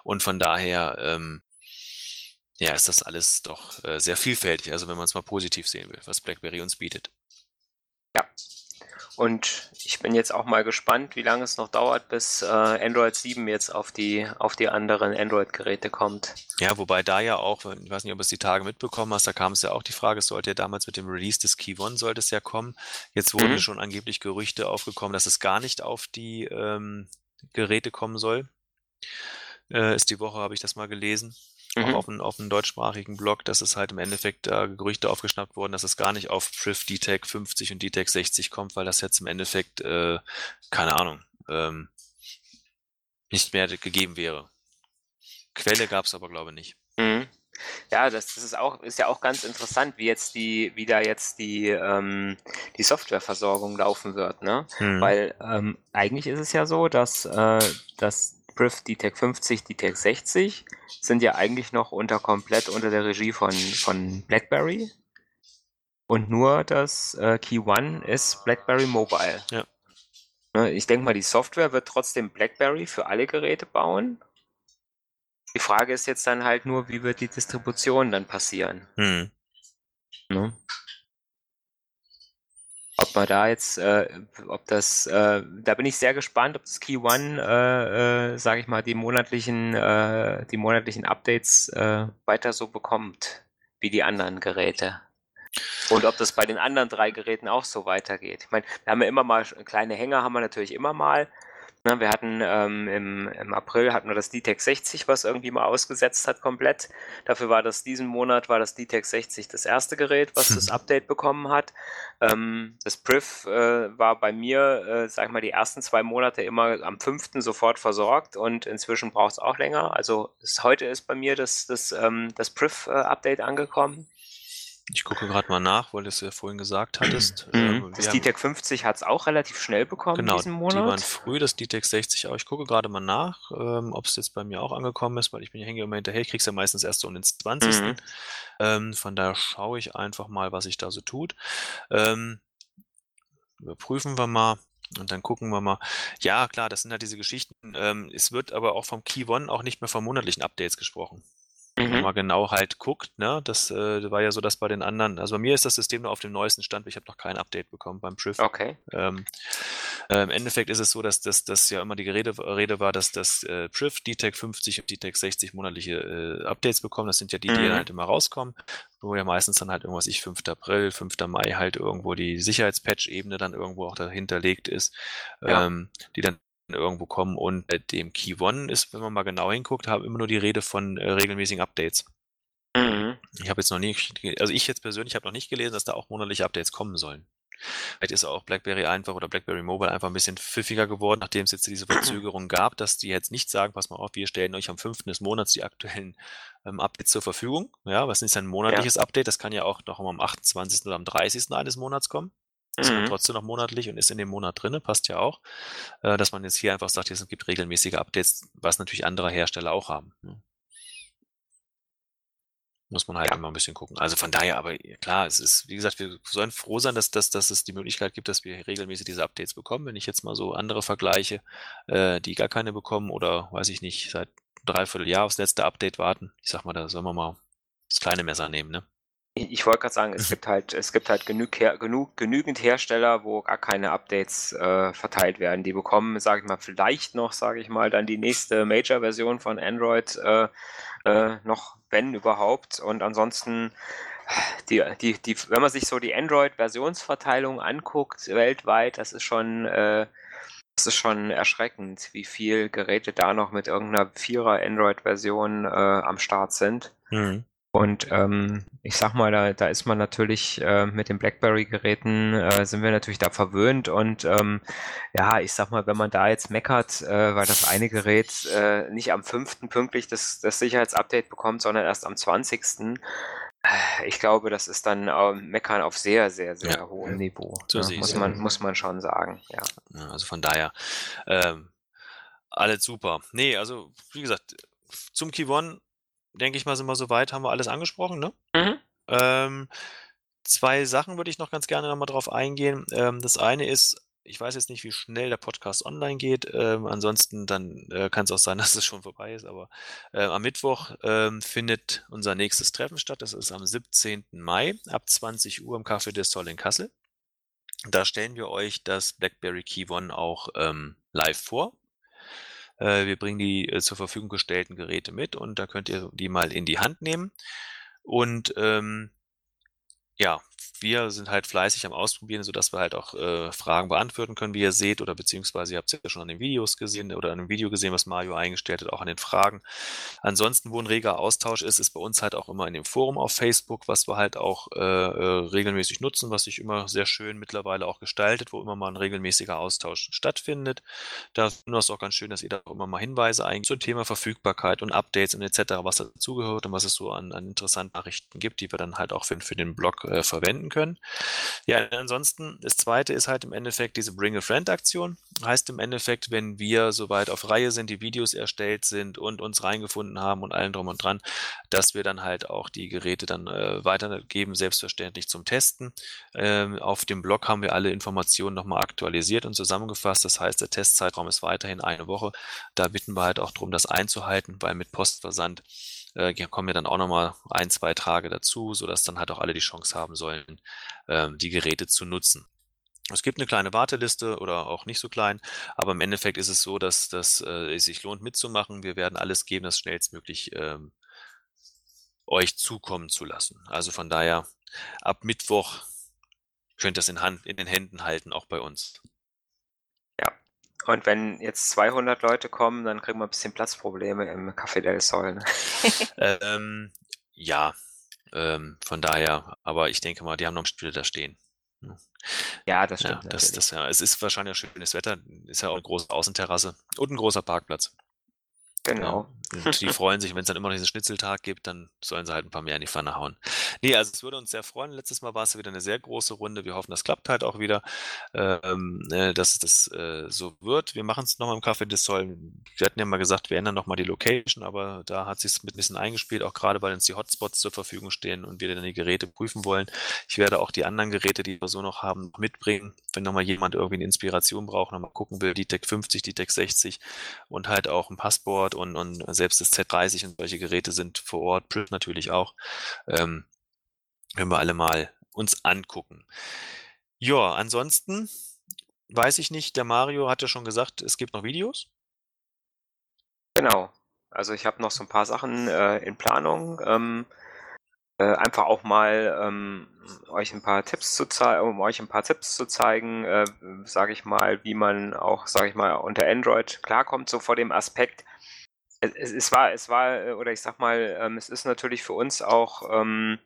Speaker 2: Und von daher, ähm, ja, ist das alles doch äh, sehr vielfältig. Also wenn man es mal positiv sehen will, was BlackBerry uns bietet.
Speaker 1: Ja, und ich bin jetzt auch mal gespannt, wie lange es noch dauert, bis äh, Android 7 jetzt auf die, auf die anderen Android-Geräte kommt.
Speaker 2: Ja, wobei da ja auch, ich weiß nicht, ob du es die Tage mitbekommen hast, da kam es ja auch die Frage, es sollte ja damals mit dem Release des Key One sollte es ja kommen. Jetzt wurden mhm. schon angeblich Gerüchte aufgekommen, dass es gar nicht auf die ähm, Geräte kommen soll. Äh, ist die Woche, habe ich das mal gelesen mhm. auf, einem, auf deutschsprachigen Blog, dass es halt im Endeffekt äh, Gerüchte aufgeschnappt wurden, dass es gar nicht auf Priv DTEC 50 und DTEC 60 kommt, weil das jetzt im Endeffekt, äh, keine Ahnung, ähm, nicht mehr gegeben wäre. Quelle gab es aber, glaube ich, nicht.
Speaker 1: Mhm. Ja, das, das, ist auch ist ja auch ganz interessant, wie jetzt die, wie da jetzt die ähm, die Softwareversorgung laufen wird, ne? Mhm. Weil ähm, eigentlich ist es ja so, dass äh, dass Priv DTEC 50, DTEC 60 sind ja eigentlich noch unter komplett unter der Regie von, von BlackBerry. Und nur das äh, Key One ist BlackBerry Mobile. Ja. Ne, ich denke mal, die Software wird trotzdem BlackBerry für alle Geräte bauen. Die Frage ist jetzt dann halt nur, wie wird die Distribution dann passieren? Hm. Ne? Ob man da jetzt, äh, ob das, äh, da bin ich sehr gespannt, ob das Key One, äh, äh, sage ich mal, die monatlichen, äh, die monatlichen Updates äh, weiter so bekommt wie die anderen Geräte. Und ob das bei den anderen drei Geräten auch so weitergeht. Ich meine, wir haben ja immer mal kleine Hänger, haben wir natürlich immer mal. Ne, wir hatten ähm, im, im April hatten wir das DTEC 60, was irgendwie mal ausgesetzt hat komplett. Dafür war das diesen Monat war das DTEC 60 das erste Gerät, was das Update bekommen hat. Ähm, das Priv äh, war bei mir, äh, sag ich mal, die ersten zwei Monate immer am fünften sofort versorgt und inzwischen braucht es auch länger. Also ist, heute ist bei mir das, das, ähm, das Priv-Update äh, angekommen.
Speaker 2: Ich gucke gerade mal nach, weil du es ja vorhin gesagt hattest.
Speaker 1: Mhm. Ähm, das DTEC 50 hat es auch relativ schnell bekommen
Speaker 2: genau,
Speaker 1: diesen Monat.
Speaker 2: Die waren früh, das DTEC 60 auch. Ich gucke gerade mal nach, ähm, ob es jetzt bei mir auch angekommen ist, weil ich bin hänge immer hinterher. Ich kriege es ja meistens erst so um den 20. Mhm. Ähm, von daher schaue ich einfach mal, was sich da so tut. Ähm, überprüfen wir mal. Und dann gucken wir mal. Ja, klar, das sind halt diese Geschichten. Ähm, es wird aber auch vom Key One auch nicht mehr von monatlichen Updates gesprochen. Wenn man mhm. mal genau halt guckt, ne, das äh, war ja so, dass bei den anderen, also bei mir ist das System nur auf dem neuesten Stand, ich habe noch kein Update bekommen beim Triff.
Speaker 1: Okay.
Speaker 2: Ähm, äh, Im Endeffekt ist es so, dass das dass ja immer die Rede, Rede war, dass das äh, Triff, DTEC 50 und DTEC 60 monatliche äh, Updates bekommen. Das sind ja die, die mhm. halt immer rauskommen, wo ja meistens dann halt irgendwas ich 5. April, 5. Mai halt irgendwo die Sicherheitspatch-Ebene dann irgendwo auch dahinterlegt ist, ja. ähm, die dann irgendwo kommen. Und bei dem Key One ist, wenn man mal genau hinguckt, haben immer nur die Rede von äh, regelmäßigen Updates. Mhm. Ich habe jetzt noch nicht, also ich jetzt persönlich habe noch nicht gelesen, dass da auch monatliche Updates kommen sollen. Vielleicht ist auch BlackBerry einfach oder BlackBerry Mobile einfach ein bisschen pfiffiger geworden, nachdem es jetzt diese Verzögerung gab, dass die jetzt nicht sagen, pass mal auf, wir stellen euch am 5. des Monats die aktuellen ähm, Updates zur Verfügung. Ja, was ist ein monatliches ja. Update? Das kann ja auch noch am 28. oder am 30. eines Monats kommen. Ist mhm. trotzdem noch monatlich und ist in dem Monat drin, passt ja auch. Äh, dass man jetzt hier einfach sagt, es gibt regelmäßige Updates, was natürlich andere Hersteller auch haben. Ne? Muss man halt ja. immer ein bisschen gucken. Also von daher, aber klar, es ist, wie gesagt, wir sollen froh sein, dass, dass, dass es die Möglichkeit gibt, dass wir regelmäßig diese Updates bekommen. Wenn ich jetzt mal so andere vergleiche, äh, die gar keine bekommen oder weiß ich nicht, seit dreiviertel Jahr aufs letzte Update warten, ich sag mal, da sollen wir mal das kleine Messer nehmen, ne?
Speaker 1: Ich wollte gerade sagen, es gibt halt, es gibt halt genug, genug, genügend Hersteller, wo gar keine Updates äh, verteilt werden. Die bekommen, sage ich mal, vielleicht noch, sage ich mal, dann die nächste Major-Version von Android äh, äh, noch, wenn überhaupt. Und ansonsten, die, die, die, wenn man sich so die Android-Versionsverteilung anguckt weltweit, das ist schon, äh, das ist schon erschreckend, wie viele Geräte da noch mit irgendeiner Vierer Android-Version äh, am Start sind. Mhm. Und ähm, ich sag mal, da, da ist man natürlich äh, mit den BlackBerry-Geräten, äh, sind wir natürlich da verwöhnt. Und ähm, ja, ich sag mal, wenn man da jetzt meckert, äh, weil das eine Gerät äh, nicht am 5. pünktlich das, das Sicherheitsupdate bekommt, sondern erst am 20. Äh, ich glaube, das ist dann äh, Meckern auf sehr, sehr, sehr ja. hohem Niveau. So ja, muss, man, muss man schon sagen. Ja.
Speaker 2: ja also von daher, ähm, alles super. Nee, also wie gesagt, zum Key One denke ich mal, sind wir soweit, haben wir alles angesprochen, ne? Mhm. Ähm, zwei Sachen würde ich noch ganz gerne nochmal drauf eingehen. Ähm, das eine ist, ich weiß jetzt nicht, wie schnell der Podcast online geht. Ähm, ansonsten dann äh, kann es auch sein, dass es schon vorbei ist. Aber äh, am Mittwoch ähm, findet unser nächstes Treffen statt. Das ist am 17. Mai ab 20 Uhr im Café des Soll in Kassel. Da stellen wir euch das BlackBerry Key One auch ähm, live vor. Äh, wir bringen die äh, zur Verfügung gestellten Geräte mit und da könnt ihr die mal in die Hand nehmen. Und ähm, ja, wir sind halt fleißig am Ausprobieren, sodass wir halt auch äh, Fragen beantworten können, wie ihr seht, oder beziehungsweise ihr habt es ja schon an den Videos gesehen oder an dem Video gesehen, was Mario eingestellt hat, auch an den Fragen. Ansonsten, wo ein reger Austausch ist, ist bei uns halt auch immer in dem Forum auf Facebook, was wir halt auch äh, äh, regelmäßig nutzen, was sich immer sehr schön mittlerweile auch gestaltet, wo immer mal ein regelmäßiger Austausch stattfindet. Da ist es auch ganz schön, dass ihr da auch immer mal Hinweise eigentlich zum Thema Verfügbarkeit und Updates und etc., was dazugehört und was es so an, an interessanten Nachrichten gibt, die wir dann halt auch für, für den Blog äh, verwenden finden können. Ja, ansonsten, das zweite ist halt im Endeffekt diese Bring a Friend Aktion. Heißt im Endeffekt, wenn wir soweit auf Reihe sind, die Videos erstellt sind und uns reingefunden haben und allen drum und dran, dass wir dann halt auch die Geräte dann äh, weitergeben, selbstverständlich zum Testen. Ähm, auf dem Blog haben wir alle Informationen nochmal aktualisiert und zusammengefasst. Das heißt, der Testzeitraum ist weiterhin eine Woche. Da bitten wir halt auch darum, das einzuhalten, weil mit Postversand äh, kommen ja dann auch nochmal ein, zwei Tage dazu, sodass dann halt auch alle die Chance haben sollen, äh, die Geräte zu nutzen. Es gibt eine kleine Warteliste oder auch nicht so klein, aber im Endeffekt ist es so, dass, dass äh, es sich lohnt mitzumachen. Wir werden alles geben, das schnellstmöglich ähm, euch zukommen zu lassen. Also von daher, ab Mittwoch könnt ihr das in, Hand, in den Händen halten, auch bei uns.
Speaker 1: Und wenn jetzt 200 Leute kommen, dann kriegen wir ein bisschen Platzprobleme im Café del Sol. Ne?
Speaker 2: ähm, ja, ähm, von daher, aber ich denke mal, die haben noch Stühle da stehen.
Speaker 1: Ja, das stimmt.
Speaker 2: Ja, das, das, ja, es ist wahrscheinlich auch schönes Wetter, ist ja auch eine große Außenterrasse und ein großer Parkplatz.
Speaker 1: Genau.
Speaker 2: Und die freuen sich, wenn es dann immer noch diesen Schnitzeltag gibt, dann sollen sie halt ein paar mehr in die Pfanne hauen. Nee, also es würde uns sehr freuen. Letztes Mal war es wieder eine sehr große Runde. Wir hoffen, das klappt halt auch wieder, ähm, äh, dass das äh, so wird. Wir machen es nochmal im Café des Soll. Wir hatten ja mal gesagt, wir ändern nochmal die Location, aber da hat sich mit ein bisschen eingespielt, auch gerade weil uns die Hotspots zur Verfügung stehen und wir dann die Geräte prüfen wollen. Ich werde auch die anderen Geräte, die wir so noch haben, mitbringen. Wenn nochmal jemand irgendwie eine Inspiration braucht, nochmal gucken will, die Tech 50, die Tech 60 und halt auch ein Passport und, und selbst das Z30 und solche Geräte sind vor Ort, Print natürlich auch. Ähm, können wir alle mal uns angucken. Ja, ansonsten weiß ich nicht, der Mario hat ja schon gesagt, es gibt noch Videos.
Speaker 1: Genau. Also ich habe noch so ein paar Sachen äh, in Planung. Ähm, äh, einfach auch mal ähm, euch ein paar Tipps zu zeigen, um euch ein paar Tipps zu zeigen, äh, sage ich mal, wie man auch, sage ich mal, unter Android klarkommt, so vor dem Aspekt. Es, es war, es war, oder ich sag mal, ähm, es ist natürlich für uns auch ähm,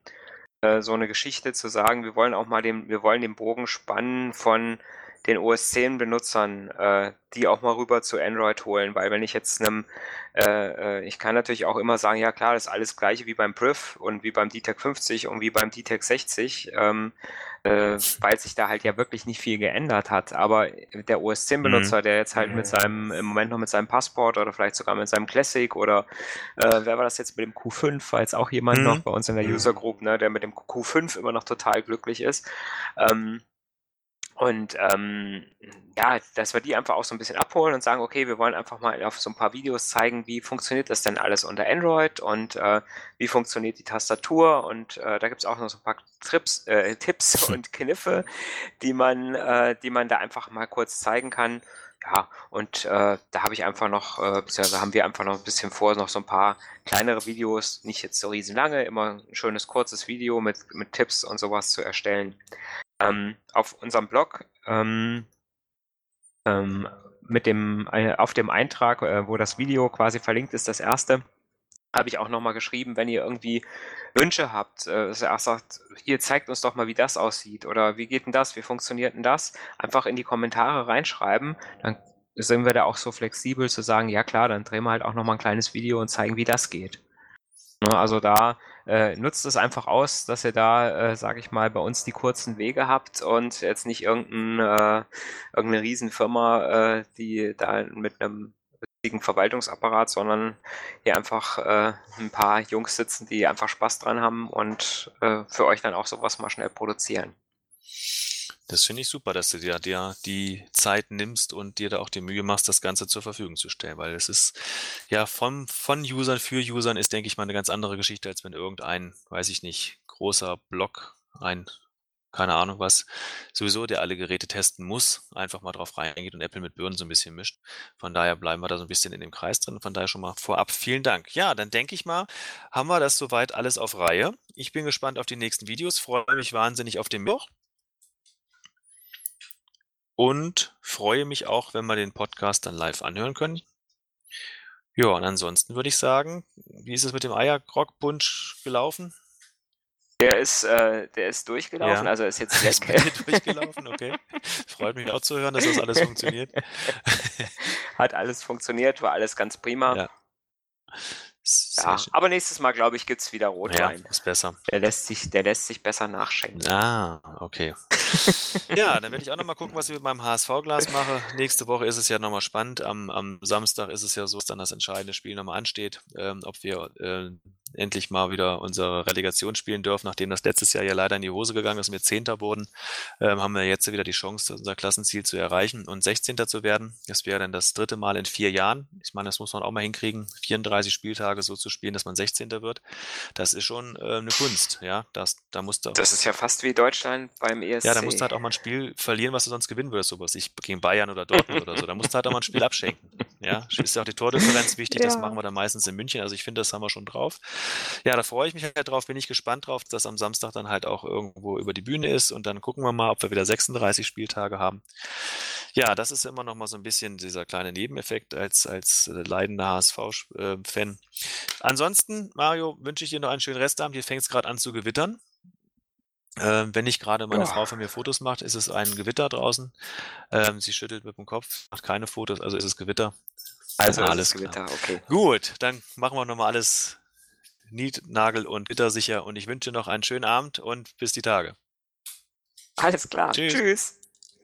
Speaker 1: äh, so eine Geschichte zu sagen, wir wollen auch mal den, wir wollen den Bogen spannen von den OS 10 Benutzern, äh, die auch mal rüber zu Android holen, weil wenn ich jetzt einem, äh, äh ich kann natürlich auch immer sagen, ja klar, das ist alles gleiche wie beim Priv und wie beim DTEC 50 und wie beim DTEC 60, ähm, äh, weil sich da halt ja wirklich nicht viel geändert hat. Aber der OS 10 Benutzer, mhm. der jetzt halt mit seinem, im Moment noch mit seinem Passport oder vielleicht sogar mit seinem Classic oder äh, wer war das jetzt mit dem Q5, war jetzt auch jemand mhm. noch bei uns in der User Group, ne, der mit dem Q5 immer noch total glücklich ist. Ähm, und ähm, ja, dass wir die einfach auch so ein bisschen abholen und sagen, okay, wir wollen einfach mal auf so ein paar Videos zeigen, wie funktioniert das denn alles unter Android und äh, wie funktioniert die Tastatur. Und äh, da gibt es auch noch so ein paar Trips, äh, Tipps und Kniffe, die man, äh, die man da einfach mal kurz zeigen kann. Ja, und äh, da habe ich einfach noch, äh, beziehungsweise haben wir einfach noch ein bisschen vor, noch so ein paar kleinere Videos, nicht jetzt so riesen lange, immer ein schönes kurzes Video mit, mit Tipps und sowas zu erstellen. Ähm, auf unserem Blog ähm, ähm, mit dem, äh, auf dem Eintrag, äh, wo das Video quasi verlinkt ist, das erste, habe ich auch nochmal geschrieben, wenn ihr irgendwie Wünsche habt, äh, dass ihr auch sagt, ihr zeigt uns doch mal, wie das aussieht oder wie geht denn das, wie funktioniert denn das, einfach in die Kommentare reinschreiben, dann sind wir da auch so flexibel zu sagen, ja klar, dann drehen wir halt auch nochmal ein kleines Video und zeigen, wie das geht. Ne, also da äh, nutzt es einfach aus, dass ihr da, äh, sage ich mal, bei uns die kurzen Wege habt und jetzt nicht irgendein, äh, irgendeine Riesenfirma, äh, die da mit einem richtigen Verwaltungsapparat, sondern hier einfach äh, ein paar Jungs sitzen, die einfach Spaß dran haben und äh, für euch dann auch sowas mal schnell produzieren.
Speaker 2: Das finde ich super, dass du dir, dir die Zeit nimmst und dir da auch die Mühe machst, das Ganze zur Verfügung zu stellen, weil es ist ja von, von Usern für Usern ist, denke ich mal, eine ganz andere Geschichte, als wenn irgendein, weiß ich nicht, großer Blog, ein, keine Ahnung was, sowieso, der alle Geräte testen muss, einfach mal drauf reingeht und Apple mit Birnen so ein bisschen mischt. Von daher bleiben wir da so ein bisschen in dem Kreis drin. Von daher schon mal vorab vielen Dank. Ja, dann denke ich mal, haben wir das soweit alles auf Reihe. Ich bin gespannt auf die nächsten Videos, freue mich wahnsinnig auf den Mittwoch und freue mich auch, wenn wir den Podcast dann live anhören können. Ja, und ansonsten würde ich sagen, wie ist es mit dem Eierkrockpunsch gelaufen?
Speaker 1: Der ist, äh, der ist durchgelaufen, ja. also ist jetzt
Speaker 2: ist durchgelaufen, okay. Freut mich auch zu hören, dass das alles funktioniert.
Speaker 1: Hat alles funktioniert, war alles ganz prima. Ja. Ja, aber nächstes Mal, glaube ich, gibt es wieder Rotwein.
Speaker 2: Ja, ist besser.
Speaker 1: Der lässt sich, der lässt sich besser nachschenken.
Speaker 2: Ah, okay. ja, dann werde ich auch nochmal gucken, was ich mit meinem HSV-Glas mache. Nächste Woche ist es ja nochmal spannend. Am, am Samstag ist es ja so, dass dann das entscheidende Spiel nochmal ansteht, ähm, ob wir äh, endlich mal wieder unsere Relegation spielen dürfen, nachdem das letztes Jahr ja leider in die Hose gegangen ist und wir Zehnter wurden, ähm, haben wir jetzt wieder die Chance, unser Klassenziel zu erreichen und 16. zu werden. Das wäre dann das dritte Mal in vier Jahren. Ich meine, das muss man auch mal hinkriegen, 34 Spieltage so zu spielen, dass man 16. wird. Das ist schon äh, eine Kunst, ja. Das, da musst du,
Speaker 1: das ist ja fast wie Deutschland beim ESC.
Speaker 2: Ja, da musst du halt auch mal ein Spiel verlieren, was du sonst gewinnen würdest, sowas. Ich gegen Bayern oder Dortmund oder so. Da musst du halt auch mal ein Spiel abschenken. Ja, ist ja auch die Tordifferenz wichtig. Ja. Das machen wir dann meistens in München. Also ich finde, das haben wir schon drauf. Ja, da freue ich mich halt drauf, bin ich gespannt drauf, dass am Samstag dann halt auch irgendwo über die Bühne ist und dann gucken wir mal, ob wir wieder 36 Spieltage haben. Ja, das ist immer noch mal so ein bisschen dieser kleine Nebeneffekt als, als äh, leidender HSV-Fan. Äh, Ansonsten, Mario, wünsche ich dir noch einen schönen Restabend. Hier fängt es gerade an zu gewittern. Ähm, wenn nicht gerade meine oh. Frau von mir Fotos macht, ist es ein Gewitter draußen. Ähm, sie schüttelt mit dem Kopf, macht keine Fotos, also ist es Gewitter.
Speaker 1: Also alles Gewitter, okay.
Speaker 2: Gut, dann machen wir nochmal alles Niet, Nagel und Gittersicher und ich wünsche noch einen schönen Abend und bis die Tage.
Speaker 1: Alles klar. Tschüss. Tschüss.